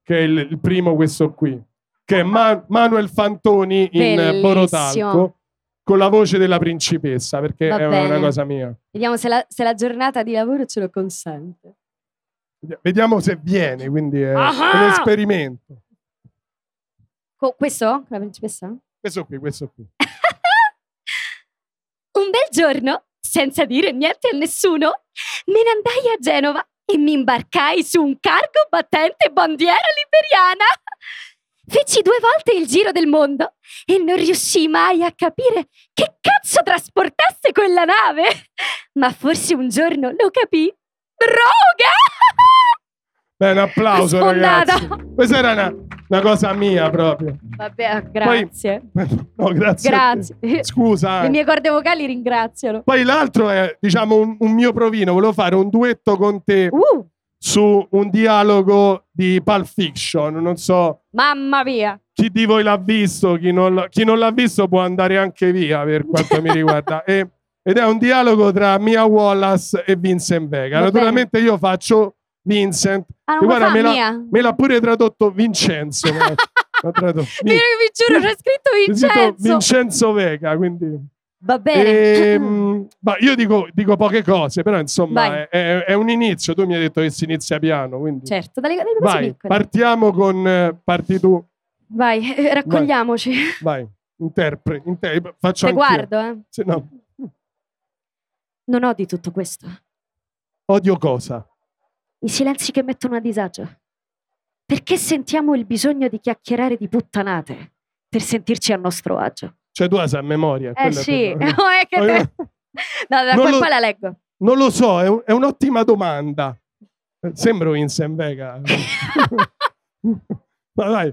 che è il, il primo questo qui, che è Ma- Manuel Fantoni in Bellissimo. Borotalco, con la voce della principessa, perché Va è una, una cosa mia. Vediamo se la, se la giornata di lavoro ce lo consente. Vediamo se viene, quindi è Ah! un esperimento. Co- questo? Con la principessa? Questo qui, questo qui. Un bel giorno, senza dire niente a nessuno, me ne andai a Genova e mi imbarcai su un cargo battente bandiera liberiana. Feci due volte il giro del mondo e non riuscii mai a capire che cazzo trasportasse quella nave. Ma forse un giorno lo capì. Droga! Beh, un applauso, Sfondata. ragazzi. Questa era una, una cosa mia proprio. Vabbè, grazie. No, grazie. grazie. Scusa. Le eh. mie corde vocali ringraziano. Poi l'altro è, diciamo, un, un mio provino. Volevo fare un duetto con te Uh, su un dialogo di Pulp Fiction. Non so mamma mia. chi di voi l'ha visto, chi non, l'ha- chi non l'ha visto può andare anche via per quanto mi riguarda. E- ed è un dialogo tra Mia Wallace e Vincent Vega. Va Naturalmente io faccio Vincent, Ah, E guarda, me la- me l'ha pure tradotto Vincenzo. me l'ha- tradotto. Io vi giuro, c'è scritto Vincenzo. Vincenzo Vega, quindi... Va bene. Ehm, ma io dico, dico poche cose, però insomma Vai. è, è- è un inizio. Tu mi hai detto che si inizia piano, quindi certo, dalle, dalle cose vai, piccole. partiamo con parti tu, Vai, eh, raccogliamoci. vai, interpreti, inter- faccio Te anch'io. guardo, eh. Sì, no. Non odi tutto questo. Odio cosa? I silenzi che mettono a disagio. Perché sentiamo il bisogno di chiacchierare di puttanate per sentirci a nostro agio? Cioè tu la sai a memoria. Eh sì, proprio- no, è che te... No, da qua lo- poi la leggo. Non lo so, è, un- è un'ottima domanda. Eh, Sembro Vincent Vega. Ma dai,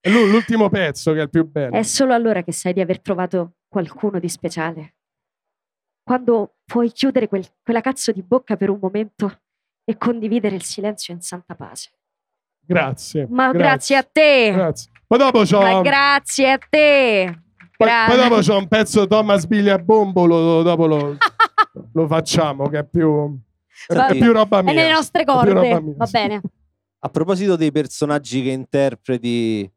è l'ultimo pezzo che è il più bello. È solo allora che sai di aver trovato qualcuno di speciale. Quando puoi chiudere quel- quella cazzo di bocca per un momento e condividere il silenzio in santa pace. Grazie. Ma grazie, a te. Grazie. Poi dopo c'ho, Ma grazie a te. poi, Grazie. poi dopo c'ho un pezzo Thomas Billy a Bombolo, dopo lo, lo facciamo, che è più, è, Va- è più roba È mia. nelle nostre È più roba corde. mia, Va sì. bene. A proposito dei personaggi che interpreti,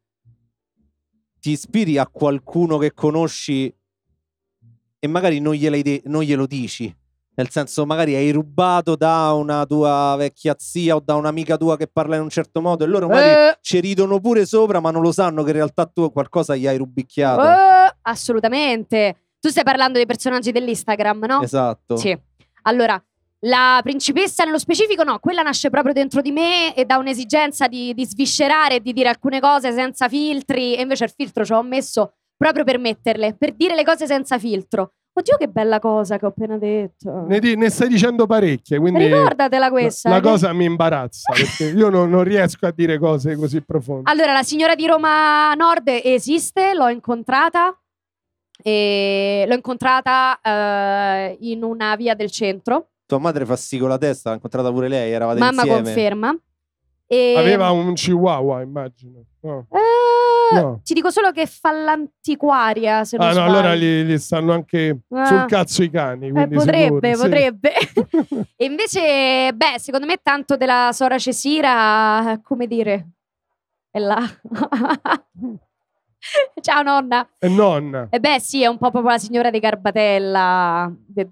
ti ispiri a qualcuno che conosci e magari non, de- non glielo dici. Nel senso, magari hai rubato da una tua vecchia zia o da un'amica tua che parla in un certo modo e loro magari Eh, ci ridono pure sopra, ma non lo sanno che in realtà tu qualcosa gli hai rubicchiato. eh, assolutamente. Tu stai parlando dei personaggi dell'Instagram, no? Esatto. Sì. Allora, la principessa nello specifico no, quella nasce proprio dentro di me e da un'esigenza di, di sviscerare e di dire alcune cose senza filtri e invece il filtro ce l'ho messo proprio per metterle, per dire le cose senza filtro. Oddio che bella cosa che ho appena detto. Ne, di- ne stai dicendo parecchie, quindi Ricordatela questa. la che- cosa mi imbarazza, perché io non, non riesco a dire cose così profonde. Allora, la signora di Roma Nord esiste, l'ho incontrata. E l'ho incontrata eh, in una via del centro. Tua madre fa sì con la testa, l'ha incontrata pure lei, eravate Mamma insieme. conferma. E, Aveva un chihuahua, immagino. No. Eh, No. Ti dico solo che fa l'antiquaria. Se non Ah no, sbaglio. allora gli, gli stanno anche Ah. sul cazzo i cani. Eh, potrebbe, sicuro, sì. potrebbe. e invece, beh, secondo me tanto della Sora Cesira, come dire, è là. Ciao nonna. E nonna. E beh, sì, è un po' proprio la signora di Garbatella, de-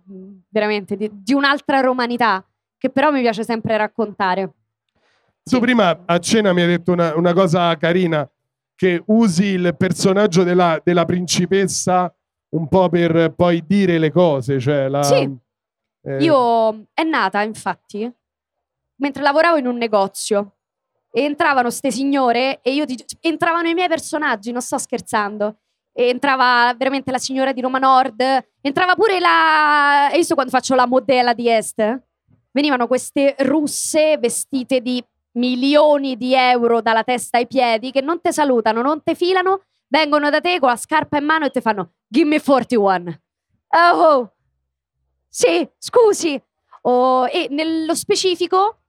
veramente di, di un'altra romanità, che però mi piace sempre raccontare. Tu prima a cena mi hai detto una, una cosa carina, che usi il personaggio della, della principessa un po' per poi dire le cose. Cioè la, Sì. eh, Io è nata, infatti, mentre lavoravo in un negozio e entravano ste signore e io ti, entravano i miei personaggi, non sto scherzando. E entrava veramente la signora di Roma Nord, entrava pure la. Hai visto quando faccio la modella di Est? Venivano queste russe vestite di milioni di euro dalla testa ai piedi che non te salutano, non te filano, vengono da te con la scarpa in mano e ti fanno Give me 41. Oh, sì, scusi. Oh, e nello specifico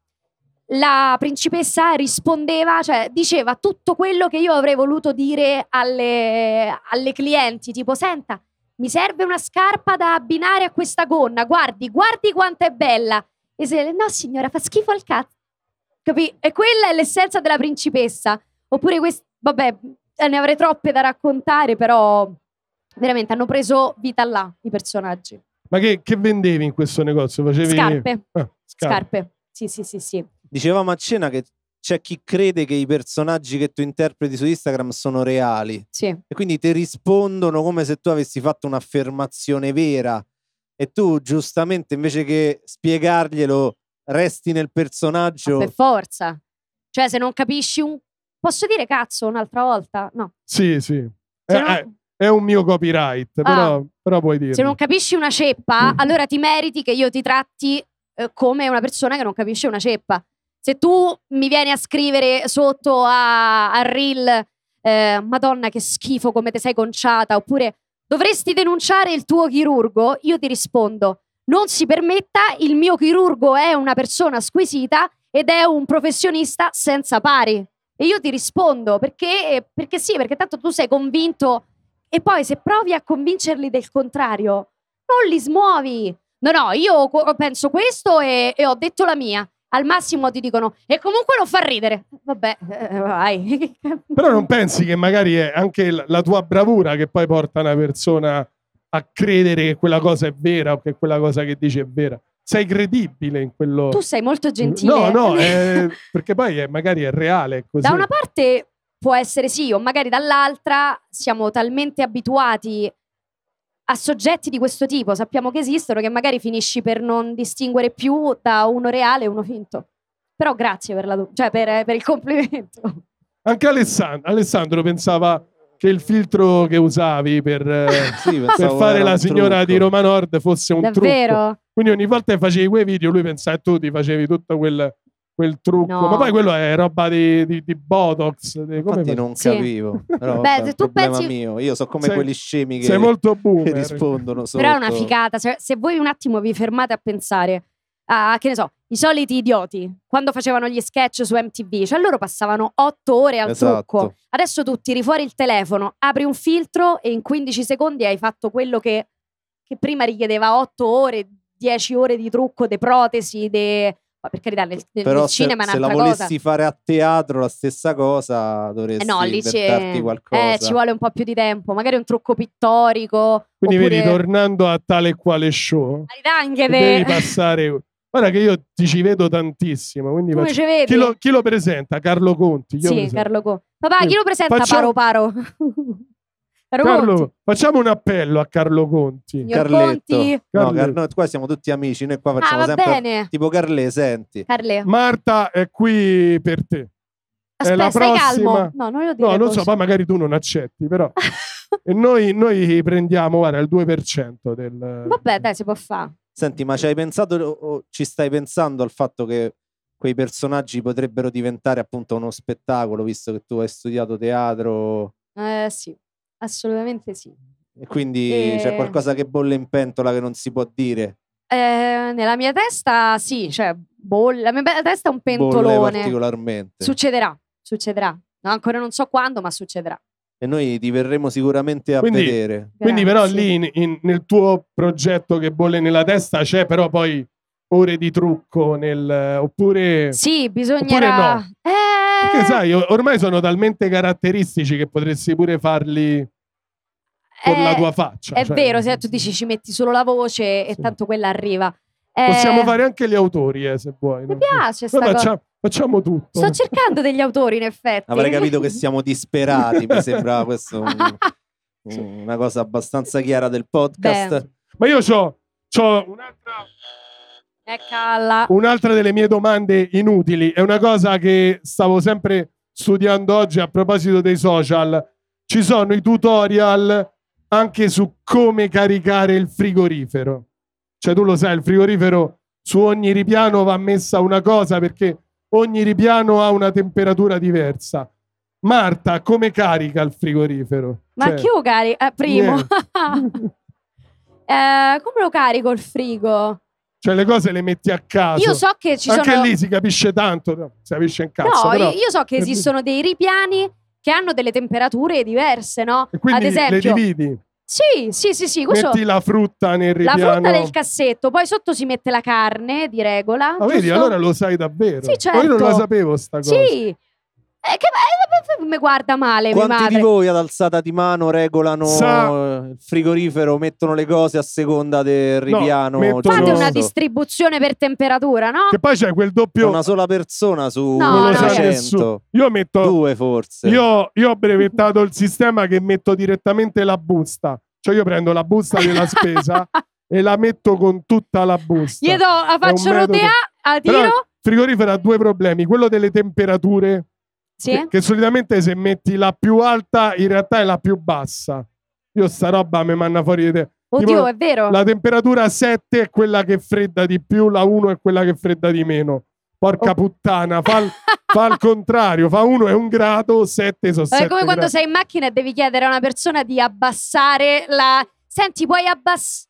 la principessa rispondeva, cioè diceva tutto quello che io avrei voluto dire alle, alle clienti, tipo senta, mi serve una scarpa da abbinare a questa gonna, guardi, guardi quanto è bella. E se no signora, fa schifo al cazzo. Capì? E quella è l'essenza della principessa. Oppure questi, vabbè, eh, ne avrei troppe da raccontare, però veramente hanno preso vita là i personaggi. Ma che, che vendevi in questo negozio? Facevi... Scarpe. Ah, Scarpe. Sì, sì, sì, sì. Dicevamo a cena che c'è chi crede che i personaggi che tu interpreti su Instagram sono reali Sì. e quindi ti rispondono come se tu avessi fatto un'affermazione vera e tu giustamente invece che spiegarglielo resti nel personaggio. Per forza. Cioè, se non capisci un. Posso dire cazzo un'altra volta? No. Sì, sì. Eh, non- eh, è un mio copyright, però, però puoi dire. Se non capisci una ceppa, Mm. allora ti meriti che io ti tratti eh, come una persona che non capisce una ceppa. Se tu mi vieni a scrivere sotto a, a Reel, eh, Madonna, che schifo come ti sei conciata, oppure dovresti denunciare il tuo chirurgo, io ti rispondo: non si permetta, il mio chirurgo è una persona squisita ed è un professionista senza pari. E io ti rispondo perché, perché sì, perché tanto tu sei convinto e poi se provi a convincerli del contrario, non li smuovi. No, no, io penso questo e, e ho detto la mia. Al massimo ti dicono, e comunque non fa ridere. Vabbè, eh, vai. Però non pensi che magari è anche la tua bravura che poi porta una persona a credere che quella cosa è vera o che quella cosa che dice è vera. Sei credibile in quello. Tu sei molto gentile. No, no, è- perché poi è- magari è reale. Così. Da una parte può essere sì, o magari dall'altra siamo talmente abituati a soggetti di questo tipo, sappiamo che esistono, che magari finisci per non distinguere più da uno reale e uno finto. Però grazie per, la cioè per, per il complimento. Anche Alessandro, Alessandro pensava che il filtro che usavi per, eh, Sì, per fare la signora trucco. di Roma Nord fosse un trucco. Davvero? Quindi ogni volta che facevi quei video lui pensava e tu ti facevi tutto quel, quel trucco. No. Ma poi quello è roba di, di- di Botox. di- come Infatti fa- non Sì. capivo. Però, Beh, vabbè, se tu pensi- mio. Io so come Sei- quelli scemi che, Sei molto che rispondono sotto. Però è una figata. Se, se voi un attimo vi fermate a pensare a, che ne so, i soliti idioti, quando facevano gli sketch su MTV, cioè loro passavano otto ore al Esatto. trucco. Adesso tu tiri fuori il telefono, apri un filtro e in 15 secondi hai fatto quello che, che prima richiedeva otto ore, 10 ore di trucco, de protesi, de... ma per carità, nel, nel- Però nel se, cinema è se la un'altra cosa. volessi fare a teatro la stessa cosa, dovresti Eh no, lì inventarti qualcosa. eh, ci vuole un po' più di tempo, magari un trucco pittorico. Quindi oppure... vedi, tornando a tale e quale show, devi passare... Guarda che io ti ci vedo tantissimo, quindi Come faccio- ci vedi? chi, lo, chi lo presenta? Carlo Conti. Sì? Carlo Co. Papà, chi lo presenta Facciamo- Paro Paro? Carlo, Conti. facciamo un appello a Carlo Conti. Signor Carletto. Conti. No. Car- noi qua siamo tutti amici, noi qua Ah, facciamo va sempre bene. tipo Carle, senti. Carle. Marta è qui per te. Aspetta, stai prossima- calmo. No, non lo dire No, non così. so, poi magari tu non accetti, però. e noi, noi prendiamo, guarda, il 2% del... Vabbè, dai, si può fare. Senti, ma ci hai pensato o ci stai pensando al fatto che quei personaggi potrebbero diventare appunto uno spettacolo, visto che tu hai studiato teatro Eh, sì, assolutamente sì. e quindi Eh. c'è qualcosa che bolle in pentola che non si può dire. Eh, nella mia testa, sì, cioè, bolle. La mia testa è un Bolle pentolone. particolarmente. Succederà, succederà. No, ancora non so quando, ma succederà. E noi ti verremo sicuramente a Quindi- vedere. Quindi però lì in- in- nel tuo progetto che bolle nella testa c'è però poi ore di trucco nel... oppure... Sì, bisognerà. no? Eh, Perché sai, ormai sono talmente caratteristici che potresti pure farli con eh, la tua faccia. È cioè- vero, se tu dici ci metti solo la voce e Sì. tanto quella arriva. Eh, Possiamo fare anche gli autori, eh, se vuoi. Mi piace sta cosa. facciamo, facciamo tutto. Sto cercando degli autori, in effetti. Avrei capito che siamo disperati, mi sembra questo un- una cosa abbastanza chiara del podcast. Beh. Ma io ho un'altra, un'altra delle mie domande inutili. È una cosa che stavo sempre studiando oggi a proposito dei social. Ci sono i tutorial anche su come caricare il frigorifero. Cioè, tu lo sai, il frigorifero su ogni ripiano va messa una cosa perché ogni ripiano ha una temperatura diversa. Marta, come carica il frigorifero? Ma Cioè, chi lo carica? Eh, primo. Eh, come lo carico il frigo? Cioè, le cose le metti a caso. Io so che ci Anche sono. lì si capisce tanto, no? si capisce in cazzo. no, però- io so che esistono dei ripiani che hanno delle temperature diverse, no? Quindi Ad esempio, le dividi. Sì, sì, sì, sì. Questo... Metti la frutta nel La ripiano. frutta nel cassetto, poi sotto si mette la carne di regola. Ma vedi, giusto? allora lo sai davvero. Sì, Ma io non la certo. sapevo sta cosa. Sì. Eh, che eh, mi guarda male, mia Quanti madre. di voi ad alzata di mano regolano Sa- eh, il frigorifero, mettono le cose a seconda del No, ripiano? mettono- Fate giusto? una distribuzione per temperatura, no? Che poi c'è quel doppio. Una sola persona su No, non lo no, sa 100. nessuno. Io metto. Due forse. Io, io ho brevettato il sistema che metto direttamente la busta. Cioè, io prendo la busta della spesa e la metto con tutta la busta. Gli do, la faccio un metodo. rodea a Però tiro. frigorifero ha due problemi: quello delle temperature, Sì. che, che solitamente se metti la più alta, in realtà è la più bassa. Io sta roba mi manna fuori di te. Oddio, tipo, è vero. La temperatura 7 è quella che fredda di più, la 1 è quella che fredda di meno. Porca Oh. puttana, fa il, fa il contrario, fa 1 è un grado, 7 sono È 7 come quando gradi. sei in macchina e devi chiedere a una persona di abbassare la. Senti, puoi abbassare.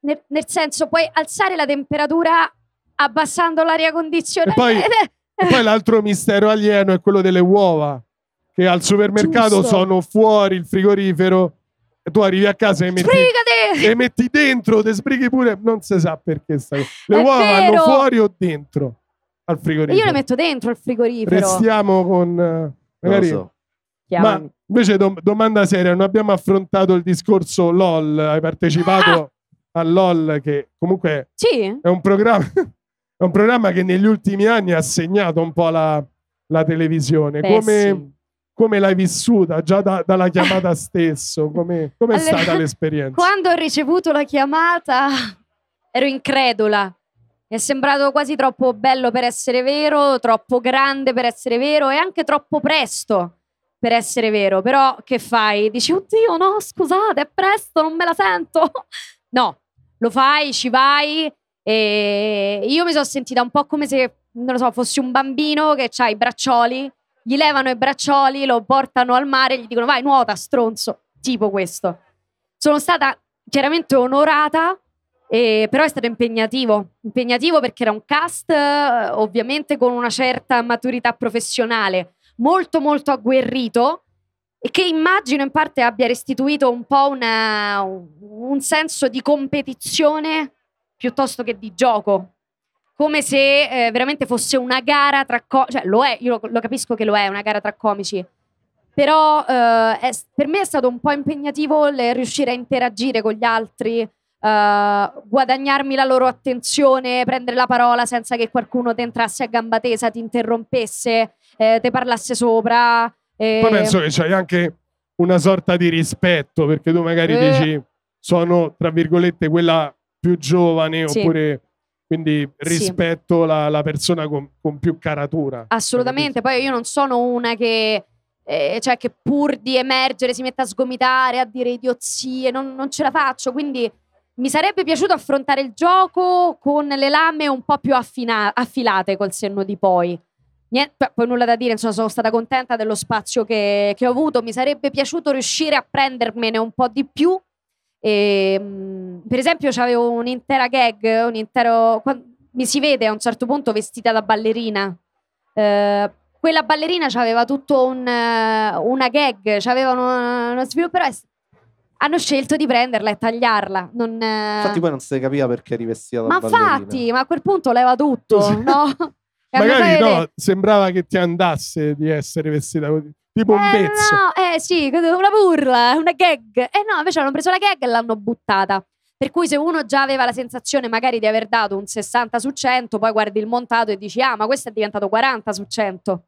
nel, nel senso, puoi alzare la temperatura abbassando l'aria condizionata. E poi- E poi l'altro mistero alieno è quello delle uova, che al supermercato Giusto. sono fuori il frigorifero e tu arrivi a casa e metti, Sbrigati! e metti dentro, te sbrighi pure, non si sa perché sta. Le È uova vanno fuori o dentro al frigorifero. Io le metto dentro il frigorifero. Restiamo con... eh, Non lo magari... so. Ma invece dom- domanda seria, non abbiamo affrontato il discorso LOL, hai partecipato a LOL che comunque Sì? è un programma, è un programma che negli ultimi anni ha segnato un po' la, la televisione. Beh, come, sì. come l'hai vissuta già da- dalla chiamata stesso? Come come è Allora, stata l'esperienza? Quando ho ricevuto la chiamata ero incredula. Mi è sembrato quasi troppo bello per essere vero, troppo grande per essere vero e anche troppo presto per essere vero. Però che fai? Dici, oddio, no, scusate, è presto, non me la sento. No, lo fai, ci vai e io mi sono sentita un po' come se, non lo so, fossi un bambino che ha i braccioli, gli levano i braccioli, lo portano al mare e gli dicono vai, nuota, stronzo, tipo questo. Sono stata chiaramente onorata E, però è stato impegnativo, impegnativo perché era un cast eh, ovviamente con una certa maturità professionale, molto molto agguerrito e che immagino in parte abbia restituito un po' una- un senso di competizione piuttosto che di gioco. Come se eh, veramente fosse una gara tra comici, cioè lo è, io lo, lo capisco che lo è, una gara tra comici, però eh, è- per me è stato un po' impegnativo riuscire a interagire con gli altri, eh, guadagnarmi la loro attenzione, prendere la parola senza che qualcuno ti entrasse a gamba tesa, ti interrompesse, eh, ti parlasse sopra. Poi penso che c'hai anche una sorta di rispetto, perché tu magari Eh. dici sono, tra virgolette, quella più giovane, Sì. oppure quindi Sì. rispetto la, la persona con, con più caratura. Assolutamente, poi io non sono una che, eh, cioè, che pur di emergere si mette a sgomitare, a dire idiozie, non, non ce la faccio, quindi mi sarebbe piaciuto affrontare il gioco con le lame un po' più affina- affilate col senno di poi. Niente, poi nulla da dire, insomma, sono stata contenta dello spazio che, che ho avuto, mi sarebbe piaciuto riuscire a prendermene un po' di più. E, mm, per esempio, c'avevo un'intera gag, un intero... mi si vede a un certo punto vestita da ballerina. Eh, quella ballerina aveva tutto un, una gag, c'aveva uno, uno sviluppo, però è- hanno scelto di prenderla e tagliarla. Non, Infatti poi non si capiva perché eri vestita da ma ballerina. infatti, ma a quel punto leva tutto, no? Magari no, sembrava che ti andasse di essere vestita così, tipo un Eh, vezzo. no, eh sì, una burla, una gag. Eh no, invece hanno preso la gag e l'hanno buttata. Per cui se uno già aveva la sensazione magari di aver dato un 60 su 100, poi guardi il montato e dici ah ma questo è diventato 40 su 100.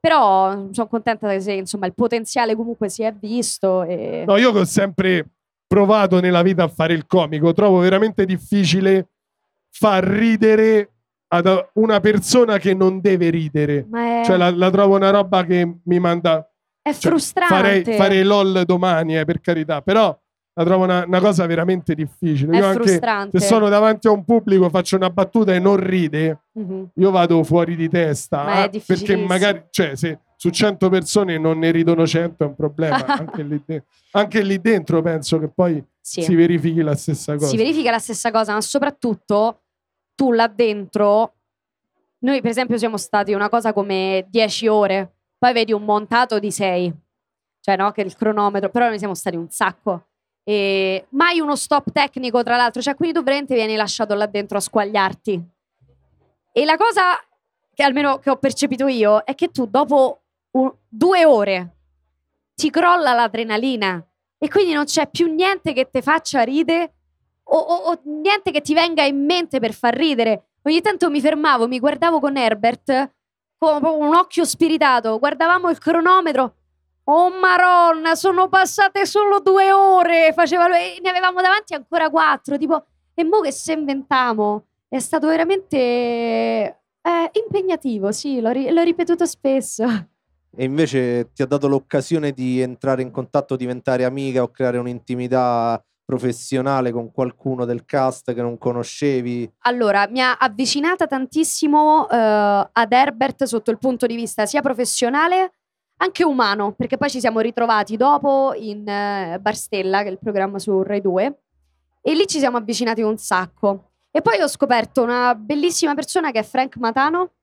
Però sono contenta che se, insomma, il potenziale comunque si è visto. E... No, io che ho sempre provato nella vita a fare il comico, trovo veramente difficile far ridere ad una persona che non deve ridere. È, Cioè, la, la trovo una roba che mi manda. È cioè, frustrante. farei, farei LOL domani, eh, per carità, però la trovo una, una cosa veramente difficile. È io anche frustrante. se sono davanti a un pubblico, faccio una battuta e non ride, Mhm. io vado fuori di testa. Ma è ah, perché magari, cioè, se su 100 persone non ne ridono 100 è un problema. anche, lì de- anche lì dentro penso che poi Sì. si verifichi la stessa cosa. si verifica la stessa cosa, ma soprattutto tu là dentro, noi per esempio siamo stati una cosa come 10 ore, poi vedi un montato di 6, cioè no, che il cronometro, però noi siamo stati un sacco. E mai uno stop tecnico, tra l'altro, cioè quindi tu veramente vieni lasciato là dentro a squagliarti. E la cosa che almeno che ho percepito io è che tu dopo un- due ore ti crolla l'adrenalina e quindi non c'è più niente che ti faccia ridere o, o- o niente che ti venga in mente per far ridere. Ogni tanto mi fermavo, mi guardavo con Herbert con un occhio spiritato, guardavamo il cronometro. Oh maronna, sono passate solo due ore, faceva lui, ne avevamo davanti ancora quattro, tipo, e mo che se inventamo? È stato veramente eh, impegnativo, sì, l'ho, ri- l'ho ripetuto spesso. E invece ti ha dato l'occasione di entrare in contatto, diventare amica o creare un'intimità professionale con qualcuno del cast che non conoscevi. Allora, mi ha avvicinata tantissimo eh, ad Herbert sotto il punto di vista sia professionale anche umano, perché poi ci siamo ritrovati dopo in eh, Barstella, che è il programma su Rai 2, e lì ci siamo avvicinati un sacco. E poi ho scoperto una bellissima persona che è Frank Matano,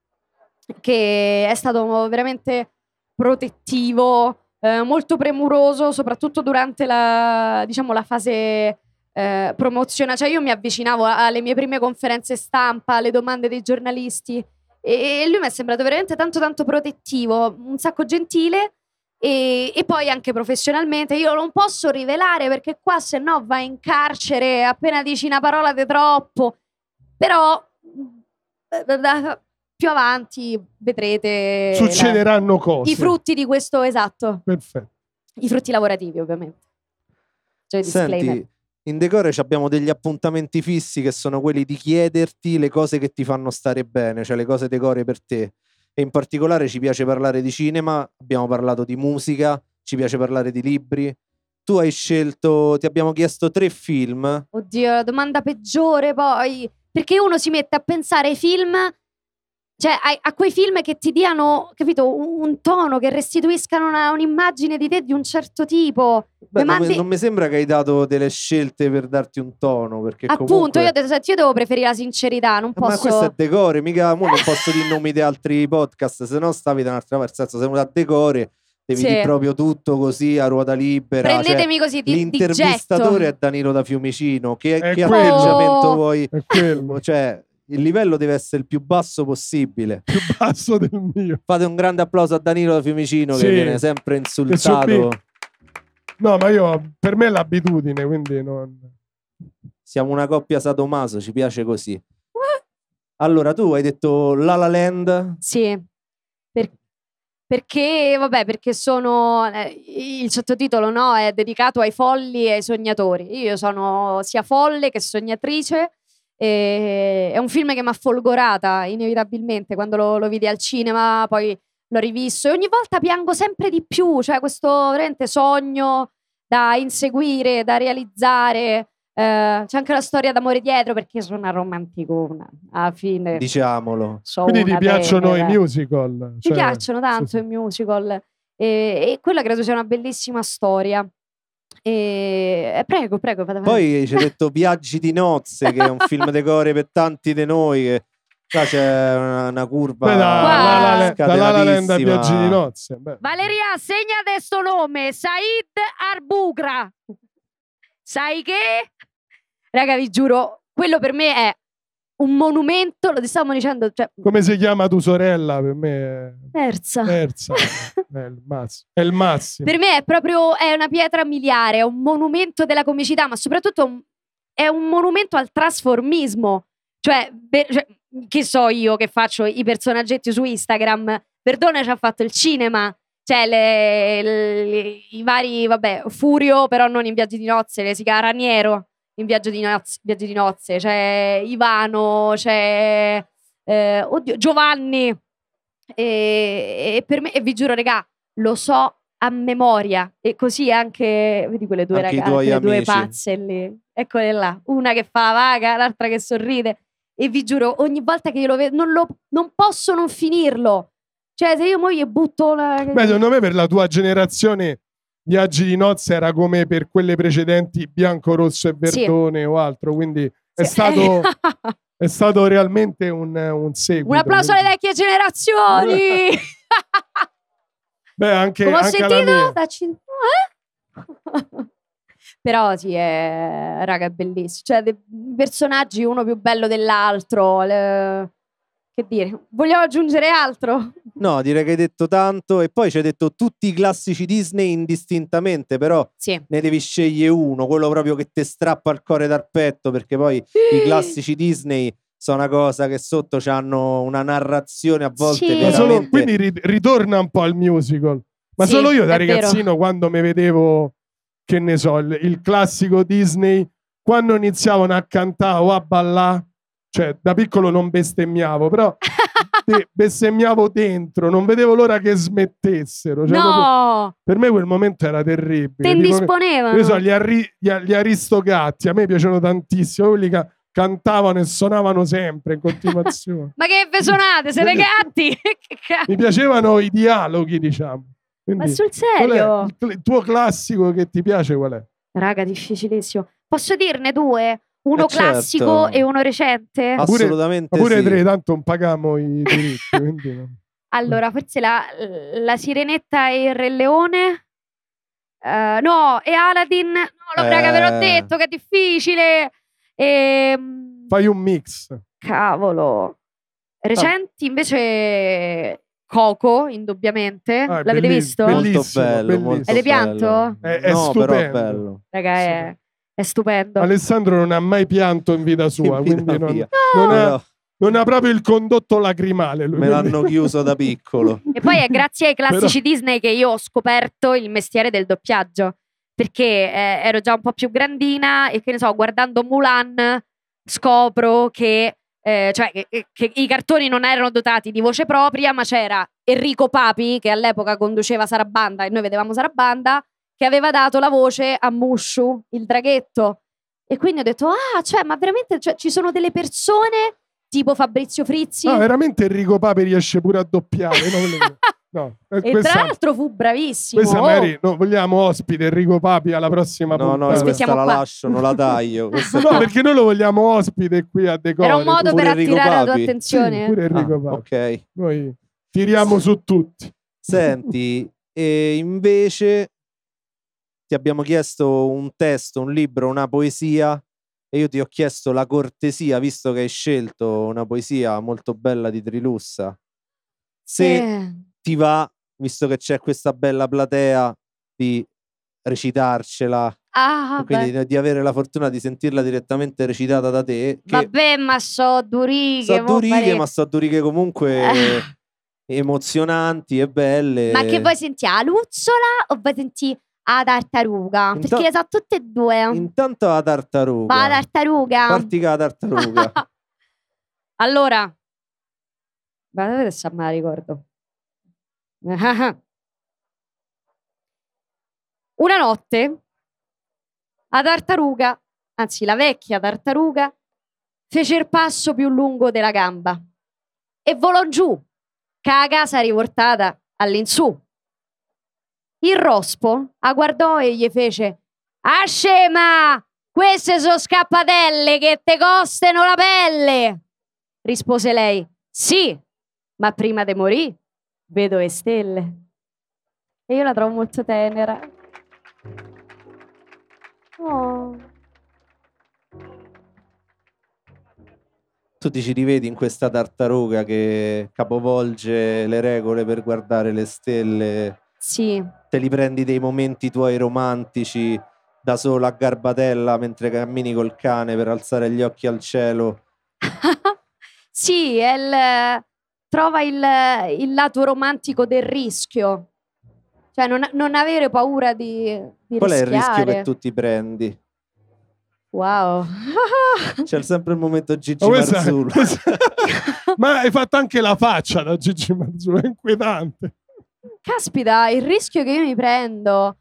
che è stato veramente protettivo, eh, molto premuroso, soprattutto durante la, diciamo, la fase eh, promozionale. Cioè io mi avvicinavo alle mie prime conferenze stampa, alle domande dei giornalisti e, e lui mi è sembrato veramente tanto tanto protettivo, un sacco gentile e, e poi anche professionalmente. Io non posso rivelare perché qua se no vai in carcere appena dici una parola di troppo. Però da- più avanti vedrete la- Succederanno cose. i frutti di questo esatto, Perfetto. i frutti lavorativi ovviamente. Cioè. Senti, in Decore ci abbiamo degli appuntamenti fissi che sono quelli di chiederti le cose che ti fanno stare bene, cioè le cose decore per te. E in particolare ci piace parlare di cinema, abbiamo parlato di musica, ci piace parlare di libri. Tu hai scelto, ti abbiamo chiesto tre film. Oddio, la domanda peggiore poi. Perché uno si mette a pensare ai film Cioè, a, a quei film che ti diano, capito, un, un tono, che restituiscano una- un'immagine di te di un certo tipo. Beh, non, mi, non mi sembra che hai dato delle scelte per darti un tono, perché Appunto, comunque... io ho detto, senti, io devo preferire la sincerità, non Eh, Ma posso... questo è decore, mica mo non posso dire nomi di altri podcast, se no stavi da un'altra parte. Nel senso, sei venuto a decore, devi Sì. dire proprio tutto così a ruota libera. cioè, Prendetemi così di, di l'intervistatore getto. è Danilo da Fiumicino. Che, che atteggiamento vuoi? È quello Cioè, il livello deve essere il più basso possibile. più basso del mio. Fate un grande applauso a Danilo da Fiumicino Sì. che viene sempre insultato. No, ma io per me è l'abitudine, quindi non... Siamo una coppia sadomaso, ci piace così. Allora, tu hai detto La La Land. Sì, Per- perché, vabbè, perché sono, eh, il sottotitolo no, è dedicato ai folli e ai sognatori. Io sono sia folle che sognatrice. E è un film che mi ha folgorata inevitabilmente quando lo, lo vidi al cinema, poi l'ho rivisto e ogni volta piango sempre di più, cioè questo veramente sogno da inseguire, da realizzare. Eh, c'è anche la storia d'amore dietro perché sono una romanticona alla fine. Diciamolo. so Quindi ti piacciono i tenera. musical? Mi Cioè, piacciono tanto sì, sì. i musical e, e quella credo sia una bellissima storia. E, e prego, prego, avanti. Poi ci hai detto Viaggi di nozze, che è un film decore per tanti di noi. Che qua c'è una, una curva Beh, da, La La Land- a. Viaggi di nozze. Beh. Valeria, segna questo nome, Said Arbugra. Sai che? Raga, vi giuro, quello per me è un monumento, lo stavamo dicendo, cioè, Come si chiama tua sorella? Per me è terza. terza. è, il massimo. è il massimo. Per me è proprio è una pietra miliare, è un monumento della comicità, ma soprattutto è un monumento al trasformismo. Cioè, per- cioè, che so io che faccio i personaggetti su Instagram, Verdone ci ha fatto il cinema, cioè le- le- i vari, vabbè, Furio, però non in Viaggi di nozze, le si chiama Raniero in Viaggio di nozze, Viaggi di nozze, c'è Ivano, c'è eh, oddio, Giovanni. E, e per me, e vi giuro, regà, lo so a memoria. E così anche, vedi quelle due Anche ragazze, le due pazze lì. Eccole là, una che fa la vaga, l'altra che sorride. E vi giuro, ogni volta che io lo vedo, non, lo- non posso non finirlo. Cioè, se io mo gli butto una... Beh, secondo me per la tua generazione Viaggi di nozze era come per quelle precedenti Bianco, Rosso e Sì. Verdone o altro, quindi è, Sì. stato, è stato realmente un, un seguito. Un applauso alle quindi- vecchie generazioni! Beh, anche, Come ho anche sentito? mia. Da cin- eh? Però sì, è, raga, è bellissimo. Cioè, personaggi uno più bello dell'altro. le- Che dire? Vogliamo aggiungere altro? No, direi che hai detto tanto. E poi ci hai detto tutti i classici Disney indistintamente, però Sì. ne devi scegliere uno, quello proprio che ti strappa il cuore dal petto, perché poi i classici Disney sono una cosa che sotto hanno una narrazione a volte Sì. Ma solo- veramente... quindi ri- ritorna un po' al musical. Ma Sì, solo io da è vero. ragazzino, quando mi vedevo, che ne so, il, il classico Disney, quando iniziavano a cantare o a ballare, cioè da piccolo non bestemmiavo, però de- bestemmiavo dentro, non vedevo l'ora che smettessero. Cioè, no! per me quel momento era terribile. Te indisponevano. Io so, gli, arri- gli, gli aristocatti a me piacciono tantissimo, quelli che cantavano e suonavano sempre in continuazione. Ma che ve suonate? Siete gatti? Mi piacevano i dialoghi, diciamo. Ma Quindi, sul qual è serio? il, cl- il tuo classico che ti piace qual è? Raga, difficilissimo. Posso dirne due? Uno Eh, certo. classico e uno recente? Assolutamente pure sì. tre, tanto non pagamo i diritti. quindi no. Allora, forse la, la Sirenetta e il Re Leone? Eh, no, e Aladdin? No, lo- raga, ve l'ho Eh. detto che è difficile. Ehm, Fai un mix. cavolo. Recenti invece Coco, indubbiamente. Ah, L'avete belliss- visto? Molto Bellissimo, bello, bellissimo. molto Avete pianto? È- è no, però è stupendo. bello. Raga, è, è stupendo. Alessandro non ha mai pianto in vita sua, In vita quindi non, mia. non ha, Però non ha proprio il condotto lacrimale. lui, me l'hanno chiuso da piccolo. E poi è grazie ai classici Disney che io ho scoperto il mestiere del doppiaggio. Perché eh, ero già un po' più grandina e che ne so, guardando Mulan scopro che, eh, cioè, che- che i cartoni non erano dotati di voce propria, ma c'era Enrico Papi, che all'epoca conduceva Sarabanda e noi vedevamo Sarabanda, che aveva dato la voce a Mushu, il draghetto. E quindi ho detto, ah, cioè, ma veramente cioè, ci sono delle persone tipo Fabrizio Frizzi. No, veramente Enrico Papi riesce pure a doppiare. no, no, eh, e questa, tra l'altro fu bravissimo. questa Oh, magari no, vogliamo ospite Enrico Papi alla prossima No, no, puntata. questa la qua. lascio, non la taglio. No, perché noi lo vogliamo ospite qui a Decore. era un modo pure per Enrico attirare la tua Papi. Sì, attenzione. pure Enrico Ah, Papi. ok. Noi tiriamo su tutti. Senti, e invece ti abbiamo chiesto un testo, un libro, una poesia e io ti ho chiesto la cortesia, visto che hai scelto una poesia molto bella di Trilussa. Se Eh, ti va, visto che c'è questa bella platea, di recitarcela, Ah, quindi vabbè. di, avere la fortuna di sentirla direttamente recitata da te. Vabbè, ma so durighe. so pare- ma so duriche comunque emozionanti e belle. Ma che vuoi sentire? La luzzola o vuoi sentire la tartaruga? Inta- Perché le so tutte e due. Intanto la tartaruga. Ma la tartaruga. Parti con la tartaruga. allora, guardate adesso me la ricordo. Una notte la tartaruga, anzi la vecchia tartaruga, fece il passo più lungo della gamba e volò giù, che la casa riportata all'insù. Il rospo la guardò e gli fece Ah scema! Queste sono scappatelle che te costano la pelle! Rispose lei Sì, ma prima di morì vedo le stelle. E io la trovo molto tenera. Oh. tu ti ci rivedi in questa tartaruga che capovolge le regole per guardare le stelle. Sì, Te li prendi dei momenti tuoi romantici da sola a garbatella mentre cammini col cane per alzare gli occhi al cielo. sì, è il- trova il, il lato romantico del rischio. Cioè, non, non avere paura di, di Qual è il rischio rischiare. che tu ti prendi? Wow. C'è sempre il momento Gigi questa- Marzullo. Ma hai fatto anche la faccia da Gigi Marzullo, è inquietante. Caspita, il rischio che io mi prendo.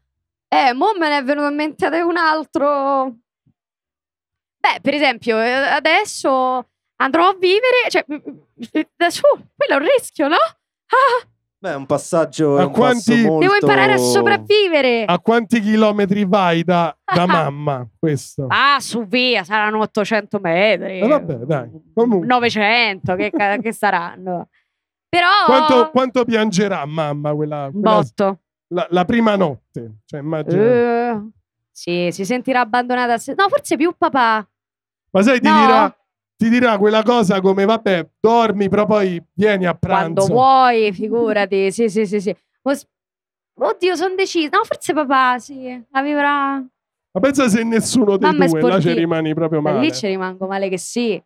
Eh, mo me ne è venuto in mente un altro. Beh, per esempio, eh, adesso andrò a vivere. Cioè, adesso, quello è un rischio, no? Ah, Beh, è un passaggio, è A un quanti- passo molto... devo imparare a sopravvivere. A quanti chilometri vai da, da mamma questo? Ah, su via, saranno 800 metri. Eh, vabbè, dai. Comunque. 900, che, che saranno. Però... Quanto, quanto piangerà mamma quella, quella- botto. la, la prima notte? Cioè, immagina. Eh, sì, si sentirà abbandonata. No, forse più papà. Ma sai, ti no. dirà, ti dirà quella cosa come, vabbè, dormi, però poi vieni a Quando pranzo. vuoi, figurati. Sì, sì, sì, sì. Oddio, sono decisa. No, forse papà, sì. La vivrà. Ma pensa se nessuno dei Mamma due, là ci rimani proprio Beh, male. lì ci rimango male che sì.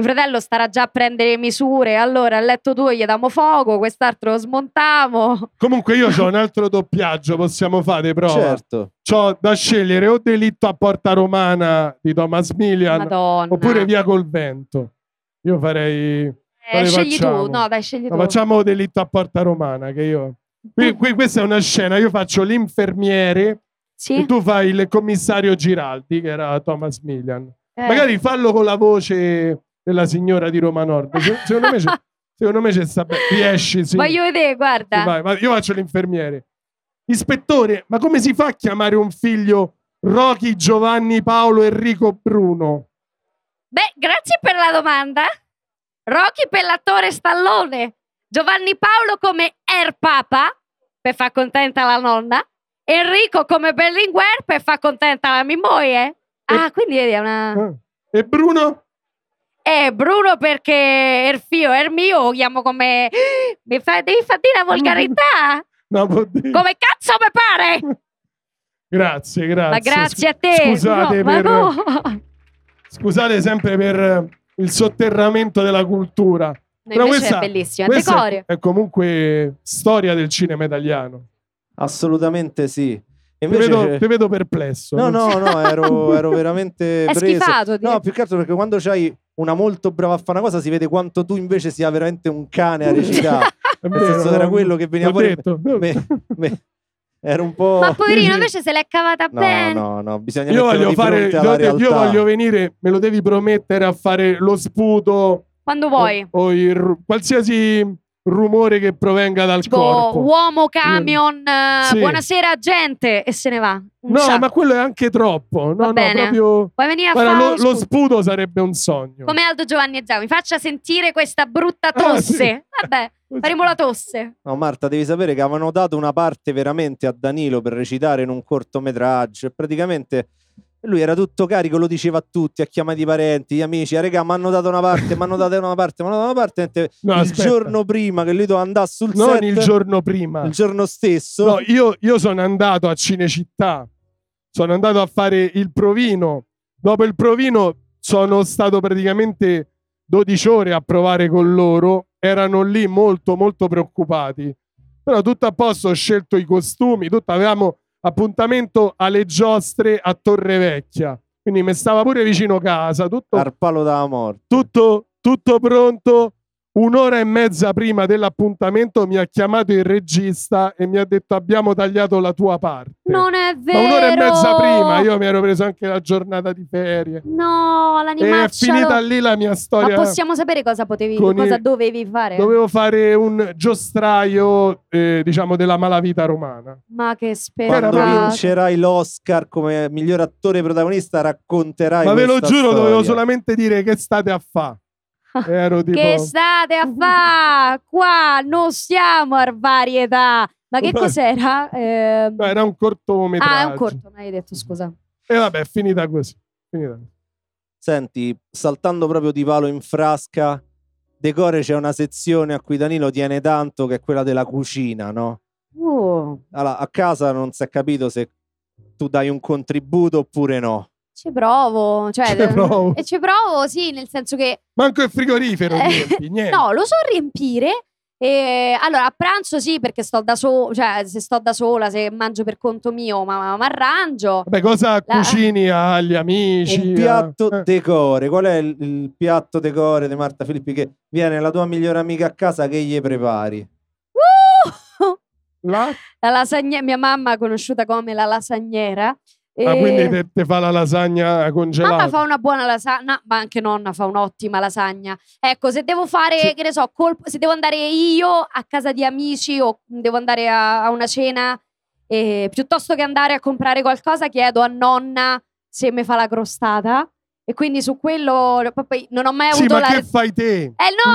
Mio fratello starà già a prendere misure. Allora, al letto tuo gli diamo fuoco, quest'altro lo smontiamo. Comunque io ho un altro doppiaggio, possiamo fare prova. Certo. C'ho da scegliere o Delitto a Porta Romana di Thomas Milian Madonna. oppure Via col Vento. Io farei... Eh, scegli facciamo? tu. No, dai, scegli No, tu. facciamo Delitto a Porta Romana che io... Qui, qui- questa è una scena, io faccio l'infermiere Sì? e tu fai il commissario Giraldi che era Thomas Milian. Eh. Magari fallo con la voce della signora di Roma Nord. Se- Secondo me c'è, secondo me c'è sta bene. Riesci, sì. Voglio vedere, guarda. Sì, vai. Io faccio l'infermiere. Ispettore, ma come si fa a chiamare un figlio Rocky Giovanni Paolo Enrico Bruno? Beh, grazie per la domanda. Rocky per l'attore Stallone. Giovanni Paolo come Air Papa, per far contenta la nonna. Enrico come Berlinguer, per far contenta la mia moglie. Ah, quindi vedi, è una... Ah. E Bruno? Eh, Bruno perché il figlio è il mio, lo chiamo come... Mi fai, devi far dire la volgarità? No. Come cazzo mi pare? Grazie, grazie. Ma grazie a te. Scusate, no, ma per, no. scusate sempre per il sotterramento della cultura. No, Però invece questa- è bellissima. Questa è, è comunque storia del cinema italiano. Assolutamente sì. E Ti invece... vedo, ti vedo perplesso. No, so- no, no, ero, ero veramente È preso. schifato, dire- No, più che altro perché quando c'hai una molto brava a fare una cosa si vede quanto tu invece sia veramente un cane a recitare. Nel senso, era quello che veniva fuori. detto. Me- me- era un po'... Ma poverino, invece se l'è cavata No, bene. no, no, bisogna Io voglio di fare, io, io voglio venire, me lo devi promettere a fare lo sputo Quando vuoi. O, o il qualsiasi rumore che provenga dal tipo corpo. uomo camion, eh, Sì. buonasera gente e se ne va. Un No, sciacquo. ma quello è anche troppo. No, Va no, bene. proprio... Vuoi venire a Guarda, fare lo, lo sputo? sarebbe un sogno. Come Aldo Giovanni e Zao, mi faccia sentire questa brutta Ah, tosse. sì. Vabbè, faremo la tosse. No, Marta, devi sapere che avevano dato una parte veramente a Danilo per recitare in un cortometraggio e praticamente lui era tutto carico, lo diceva a tutti, ha chiamato i parenti, gli amici, ah, regà, mi hanno dato una parte, mi hanno dato una parte, mi hanno dato una parte. No, il aspetta. giorno prima che lui doveva andare sul Non set, il giorno prima. il giorno stesso, No, io, io sono andato a Cinecittà, sono andato a fare il provino. Dopo il provino sono stato praticamente 12 ore a provare con loro. Erano lì molto, molto preoccupati. Però tutto a posto, ho scelto i costumi, tutto, avevamo appuntamento alle giostre a Torre Vecchia. Quindi mi stava pure vicino casa, tutto, al palo della morte. tutto, tutto pronto. Un'ora e mezza prima dell'appuntamento mi ha chiamato il regista e mi ha detto abbiamo tagliato la tua parte. Non è Ma vero. un'ora e mezza prima io mi ero preso anche la giornata di ferie. No, E è l'animaccia. finita lì la mia storia. Ma possiamo sapere cosa potevi, cosa i- dovevi fare? Dovevo fare un giostraio, eh, diciamo, della malavita romana. Ma che Era Quando vincerai l'Oscar come miglior attore protagonista racconterai Ma ve lo giuro, storia. dovevo solamente dire che state a fa. Ero tipo... Che state a fa? Qua non siamo a varietà. Ma che cos'era? Eh, No, era un cortometraggio. Ah, è un corto, mi hai detto, scusa. E vabbè, è finita così. Finita. Senti, saltando proprio di palo in frasca, Decore c'è una sezione a cui Danilo tiene tanto, che è quella della cucina, no? Uh, Allora, a casa non si è capito se tu dai un contributo oppure no. Ci provo. Cioè, Ci provo. E ci provo, sì, nel senso che Manco il frigorifero Eh, riempi, niente. No, lo so riempire. E allora a pranzo sì, perché sto da sola, cioè se sto da sola, se mangio per conto mio, ma mi arrangio. Vabbè, cosa cucini agli amici? Un piatto eh? decore. Qual è il, il piatto decore di Marta Filippi che viene la tua migliore amica a casa che gli prepari? Uh! La? La lasagna, mia mamma conosciuta come la lasagnera. Ah, E- quindi te, te fa la lasagna congelata. Mamma fa una buona lasagna, ma anche nonna fa un'ottima lasagna. Ecco, se devo fare, Sì. che ne so, colpo- se devo andare io a casa di amici o devo andare a, a una cena, eh, piuttosto che andare a comprare qualcosa, chiedo a nonna se mi fa la crostata. E quindi su quello non ho mai Sì, avuto ma la. che fai te? Eh no,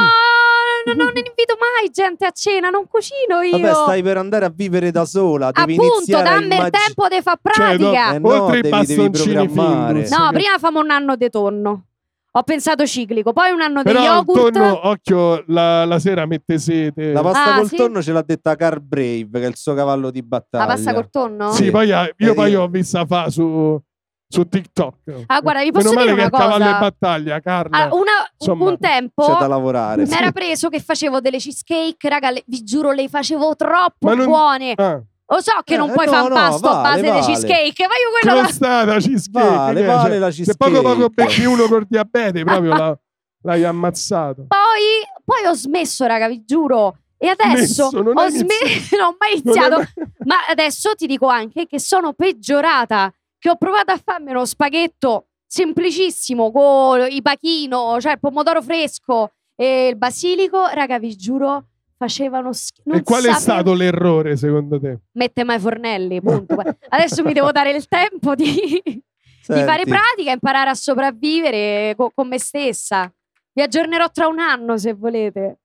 non, non invito mai gente a cena, non cucino io. Vabbè, stai per andare a vivere da sola. Devi Appunto, dammi il immagin- tempo di far Cioè, no, pratica. Eh no, Oltre i devi- devi bastoncini programmare. Findus. No, che- prima famo un anno di tonno. Ho pensato ciclico, poi un anno Però di yogurt. tonno, occhio, la, la sera mette sete. La pasta Ah, col sì? tonno ce l'ha detta Car Brave, che è il suo cavallo di battaglia. La pasta col tonno? Sì, Sì. poi io Eh, poi io- ho vista fa su, su TikTok. Ah, guarda, vi Meno posso male dire che una è cavallo cosa. di battaglia, Carla. Allora, una- Insomma, un tempo C'è da lavorare. mi era preso che facevo delle cheesecake, raga, le- vi giuro, le facevo troppo non- buone. Ah, Lo so che Eh, non puoi no, fare un no, pasto a vale, base di vale. cheesecake, ma io quello la- crostata, cheesecake. Vale, che è? vale Cioè, la Se poco poco cheesecake. becchi uno col diabete, proprio la- l'hai ammazzato. Poi, poi ho smesso, raga, vi giuro. E adesso Smesso, non ho smesso, non ho mai iniziato. mai- Ma adesso ti dico anche che sono peggiorata. Che ho provato a farmi uno spaghetto semplicissimo con i pachino, cioè il pomodoro fresco e il basilico. Raga, vi giuro, facevano schifo. E qual è stato l'errore secondo te? Mette mai fornelli, punto. Adesso mi devo dare il tempo di, di fare pratica, imparare a sopravvivere co- con me stessa. Vi aggiornerò tra un anno se volete.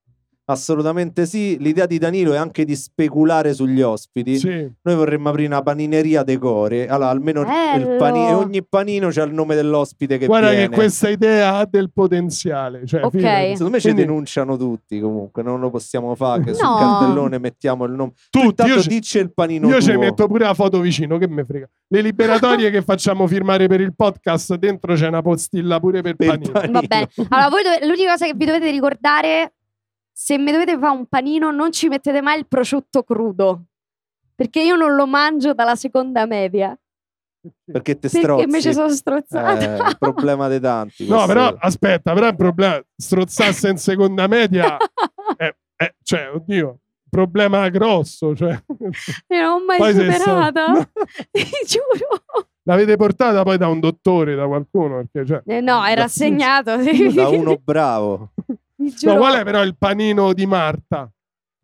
Assolutamente sì. L'idea di Danilo è anche di speculare sugli ospiti. Sì. Noi vorremmo aprire una panineria decore. Allora, almeno il pani- e ogni panino c'ha il nome dell'ospite che Guarda viene. che questa idea ha del potenziale. Cioè, Ok. fidati. Secondo me ci Quindi denunciano tutti comunque, non lo possiamo fare che sul No. cartellone mettiamo il nome. Tu Tutti, intanto io, ci- dici il panino io ci metto pure la foto vicino, che me frega. Le liberatorie che facciamo firmare per il podcast, dentro c'è una postilla pure per Per panino. panino. Va bene. Allora, voi dove- l'unica cosa che vi dovete ricordare, se mi dovete fare un panino, non ci mettete mai il prosciutto crudo. Perché io non lo mangio dalla seconda media. Perché te Perché strozzi. invece sono strozzata. Eh, è un problema dei tanti. No, però aspetta, però il problema strozzarsi in seconda media è, è- cioè, oddio, problema grosso, cioè. Io non ho mai Poi superata. stato- Ti giuro. L'avete portata poi da un dottore, da qualcuno, perché cioè, Eh, no, era assegnato. sì. Da uno bravo. No, qual è però il panino di Marta?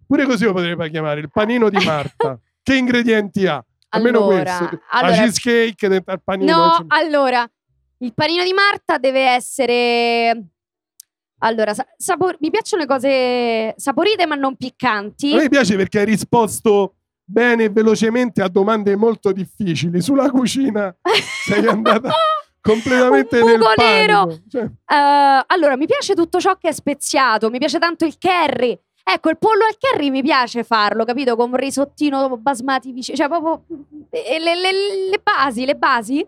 Pure così lo potrei chiamare, il panino di Marta. che ingredienti ha? Almeno Allora, questo. allora- La cheesecake dentro al panino. No, allora, il panino di Marta deve essere... Allora, sa- sapor- mi piacciono le cose saporite ma non piccanti. A me piace perché hai risposto bene e velocemente a domande molto difficili. Sulla cucina sei andata completamente Un nel buco nero. Cioè, Eh, allora, mi piace tutto ciò che è speziato, mi piace tanto il curry. Ecco, il pollo al curry mi piace farlo, capito? Con un risottino basmati vicino, cioè proprio eh, le, le- le basi, le basi.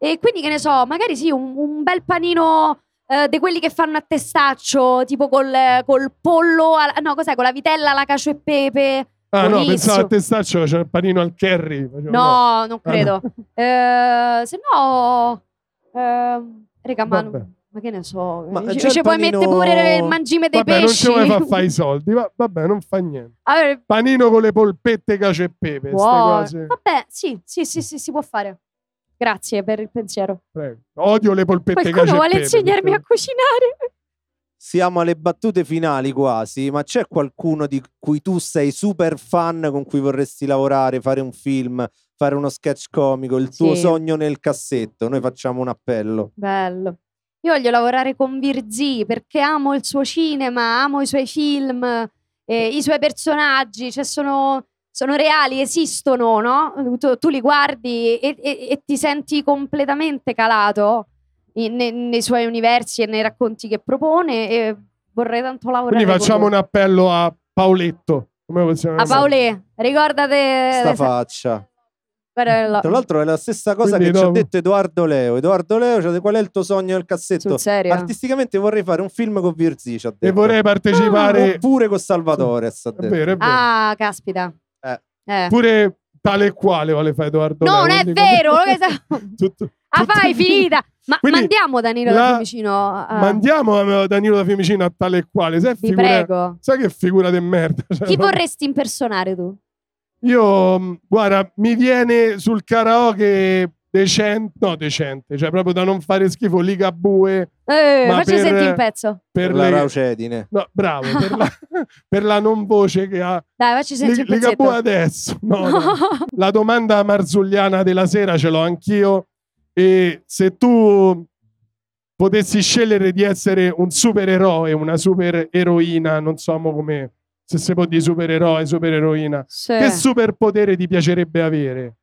E quindi che ne so, magari sì, un, un bel panino eh, di quelli che fanno a testaccio, tipo col, col pollo, alla- no, cos'è? Con la vitella, la cacio e pepe. ah no, Buonissimo. pensavo a testaccio, c'è il panino al curry. Facevo, No, non Ah, credo. Eh, se no, ehm, raga, ma, Vabbè. ma che ne so, Ma ci, c'è ci puoi mettere pure il mangime dei Vabbè, non pesci. ci vuoi far fare i soldi. Va- vabbè, non fa niente. Allora, Panino con le polpette, cacio e pepe. ste buono. cose. Vabbè, sì, sì, sì, sì, si può fare. Grazie per il pensiero. Prego. Odio le polpette Qualcuno cacio e vuole pepe. insegnarmi a cucinare? Siamo alle battute finali quasi, ma c'è qualcuno di cui tu sei super fan con cui vorresti lavorare, fare un film, fare uno sketch comico, il tuo Sì. sogno nel cassetto? Noi facciamo un appello. Bello. Io voglio lavorare con Virzì perché amo il suo cinema, amo i suoi film, eh, i suoi personaggi, cioè sono, sono reali, esistono, no? Tu, tu li guardi e, e- e ti senti completamente calato in- ne- nei suoi universi e nei racconti che propone e vorrei tanto lavorare Quindi facciamo un appello a Paoletto. Come possiamo A Paolè, ricordate... Sta faccia. Guarda, Tra l'altro è la stessa cosa Quindi che ci ha detto Edoardo Leo. Edoardo Leo, cioè, qual è il tuo sogno nel cassetto? sul serio? Artisticamente vorrei fare un film con Virzì, ci ha detto. E vorrei partecipare. Oppure con Salvatore, ha È vero, è vero. Ah, caspita. Eh. Eh. Pure tale e quale vuole fare Edoardo No, Leo, non è vero! come- Tutto- Ah, fai, finita! Ma Quindi mandiamo Danilo la- da Fiumicino. a- Mandiamo eh, Danilo da Fiumicino a tale e quale. Sai, Vi figura- prego. Sai che figura di merda? Cioè, Chi proprio- vorresti impersonare tu? Io, mh, guarda, mi viene sul karaoke decente, no decente, cioè proprio da non fare schifo, Ligabue Eh, Ma facci per- sentire un pezzo. per, la le- Raucedine. No, bravo, per la, per la non voce che ha. Dai, facci sentire Li- un pezzetto. Ligabue adesso. No, no. La domanda marzulliana della sera ce l'ho anch'io. E se tu potessi scegliere di essere un supereroe, una super eroina, non so mo come se si può dire supereroe, supereroina, Sì. che superpotere ti piacerebbe avere?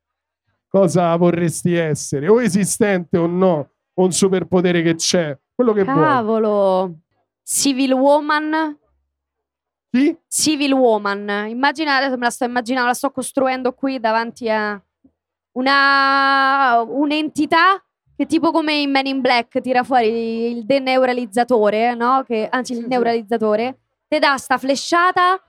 Cosa vorresti essere? O esistente o no? O un superpotere che c'è? Quello che vuoi. Cavolo. Civil Woman. Chi? Civil Woman. Immagina, adesso me la sto immaginando, la sto costruendo qui davanti a una un'entità che tipo come in Men in Black tira fuori il deneuralizzatore, no? Che, anzi il neuralizzatore, ti dà sta flesciata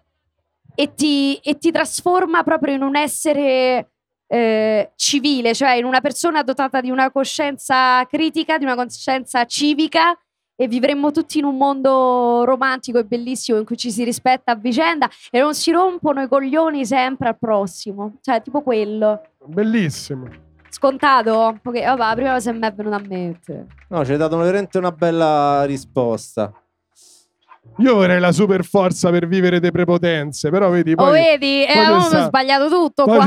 e ti, e ti trasforma proprio in un essere eh, civile, cioè in una persona dotata di una coscienza critica, di una coscienza civica e vivremmo tutti in un mondo romantico e bellissimo in cui ci si rispetta a vicenda e non si rompono i coglioni sempre al prossimo. Cioè, tipo quello. Bellissimo. Scontato? Perché, vabbè, la prima cosa che mi è venuta a mente. No, ci hai dato veramente una bella risposta. Io vorrei la super forza per vivere de prepotenze, però vedi, oh, poi, vedi? Eh, poi oh, questa- ho sbagliato tutto poi qua.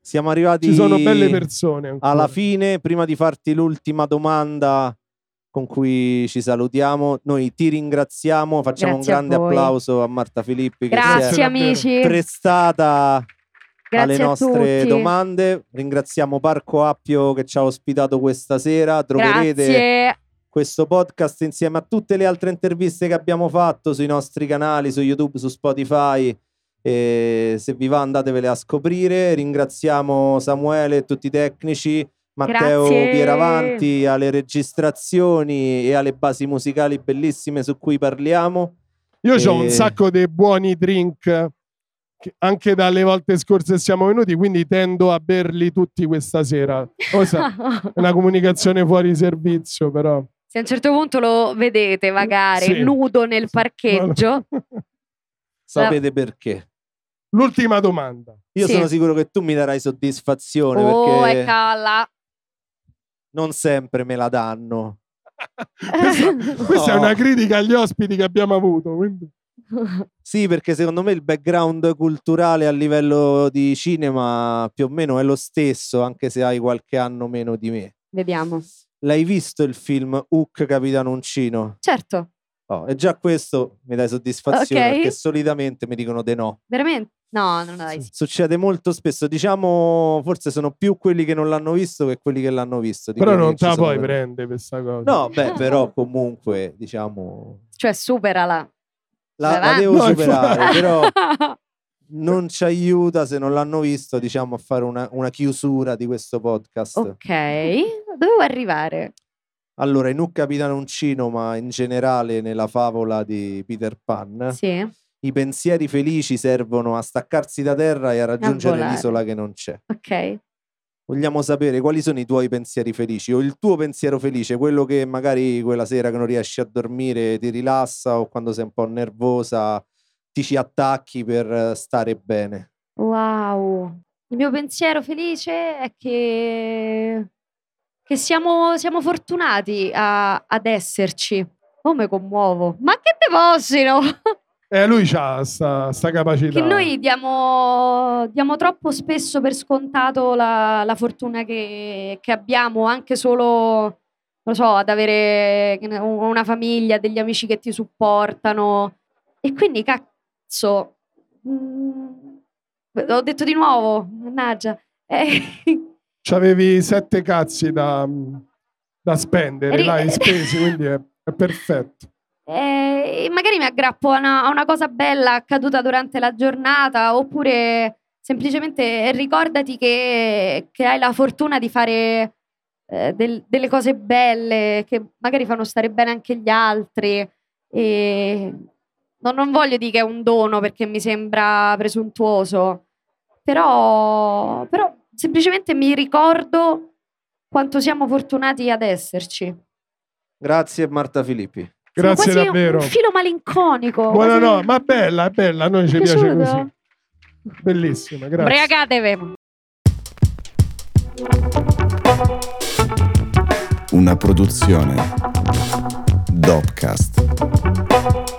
Siamo arrivati ci sono belle persone. ancora. alla fine. Prima di farti l'ultima domanda con cui ci salutiamo, noi ti ringraziamo. Facciamo Grazie un grande applauso a Marta Filippi che si Grazie, Grazie è amici. prestata alle Grazie a nostre tutti. domande. Ringraziamo Parco Appio che ci ha ospitato questa sera. Troverete Grazie. questo podcast insieme a tutte le altre interviste che abbiamo fatto sui nostri canali, su YouTube, su Spotify. E se vi va andatevele a scoprire. Ringraziamo Samuele e tutti i tecnici, Matteo Grazie. Pieravanti alle registrazioni e alle basi musicali bellissime su cui parliamo. Io ho un E- sacco di buoni drink che anche dalle volte scorse siamo venuti, quindi tendo a berli tutti questa sera. Cosa? È una comunicazione fuori servizio, però. Se a un certo punto lo vedete magari Sì. nudo nel parcheggio, Sapete perché? L'ultima domanda. Io Sì. sono sicuro che tu mi darai soddisfazione oh, perché eccola. non sempre me la danno. questa, questa è No. una critica agli ospiti che abbiamo avuto. quindi- Sì, perché secondo me il background culturale a livello di cinema più o meno è lo stesso, anche se hai qualche anno meno di me. Vediamo. L'hai visto il film Hook Capitano Uncino? Certo, Oh, e già questo mi dà soddisfazione Ok. perché solitamente mi dicono di no. veramente? No, non dai. Sì. Succede molto spesso, diciamo, forse sono più quelli che non l'hanno visto che quelli che l'hanno visto. di Però non te la puoi prendere questa cosa. No, beh, però comunque, diciamo, Cioè, superala. la, la devo No, superare, però non ci aiuta se non l'hanno visto, diciamo, a fare una, una chiusura di questo podcast. ok, dovevo arrivare. Allora, in Hook Capitano Uncino, ma in generale nella favola di Peter Pan, Sì, i pensieri felici servono a staccarsi da terra e a raggiungere volare. l'isola che non c'è. ok. Vogliamo sapere quali sono i tuoi pensieri felici o il tuo pensiero felice, quello che magari quella sera che non riesci a dormire ti rilassa o quando sei un po' nervosa ti ci attacchi per eh, stare bene. Wow. Il mio pensiero felice è che, che siamo, siamo fortunati a- ad esserci. Oh, mi commuovo. Ma che deposito! Eh, lui ha sta, sta capacità. che noi diamo, diamo troppo spesso per scontato la, la fortuna che, che abbiamo, anche solo, non lo so, ad avere una famiglia, degli amici che ti supportano. E quindi, cazzo, mm, l'ho detto di nuovo, mannaggia. Eh, C'avevi sette cazzi da, da spendere, Ri- l'hai spesi, quindi è, è perfetto. Eh, magari mi aggrappo a una, a una cosa bella accaduta durante la giornata oppure semplicemente ricordati che, che hai la fortuna di fare eh, del- delle cose belle che magari fanno stare bene anche gli altri e non, non voglio dire che è un dono perché mi sembra presuntuoso però, però semplicemente mi ricordo quanto siamo fortunati ad esserci Grazie Marta Filippi. Grazie quasi davvero. Un filo malinconico. Buona quasi- no, ma bella, è bella, a noi ci piace piaciuto. così. Bellissima, grazie. Ubriacatevi. Una produzione Dopcast.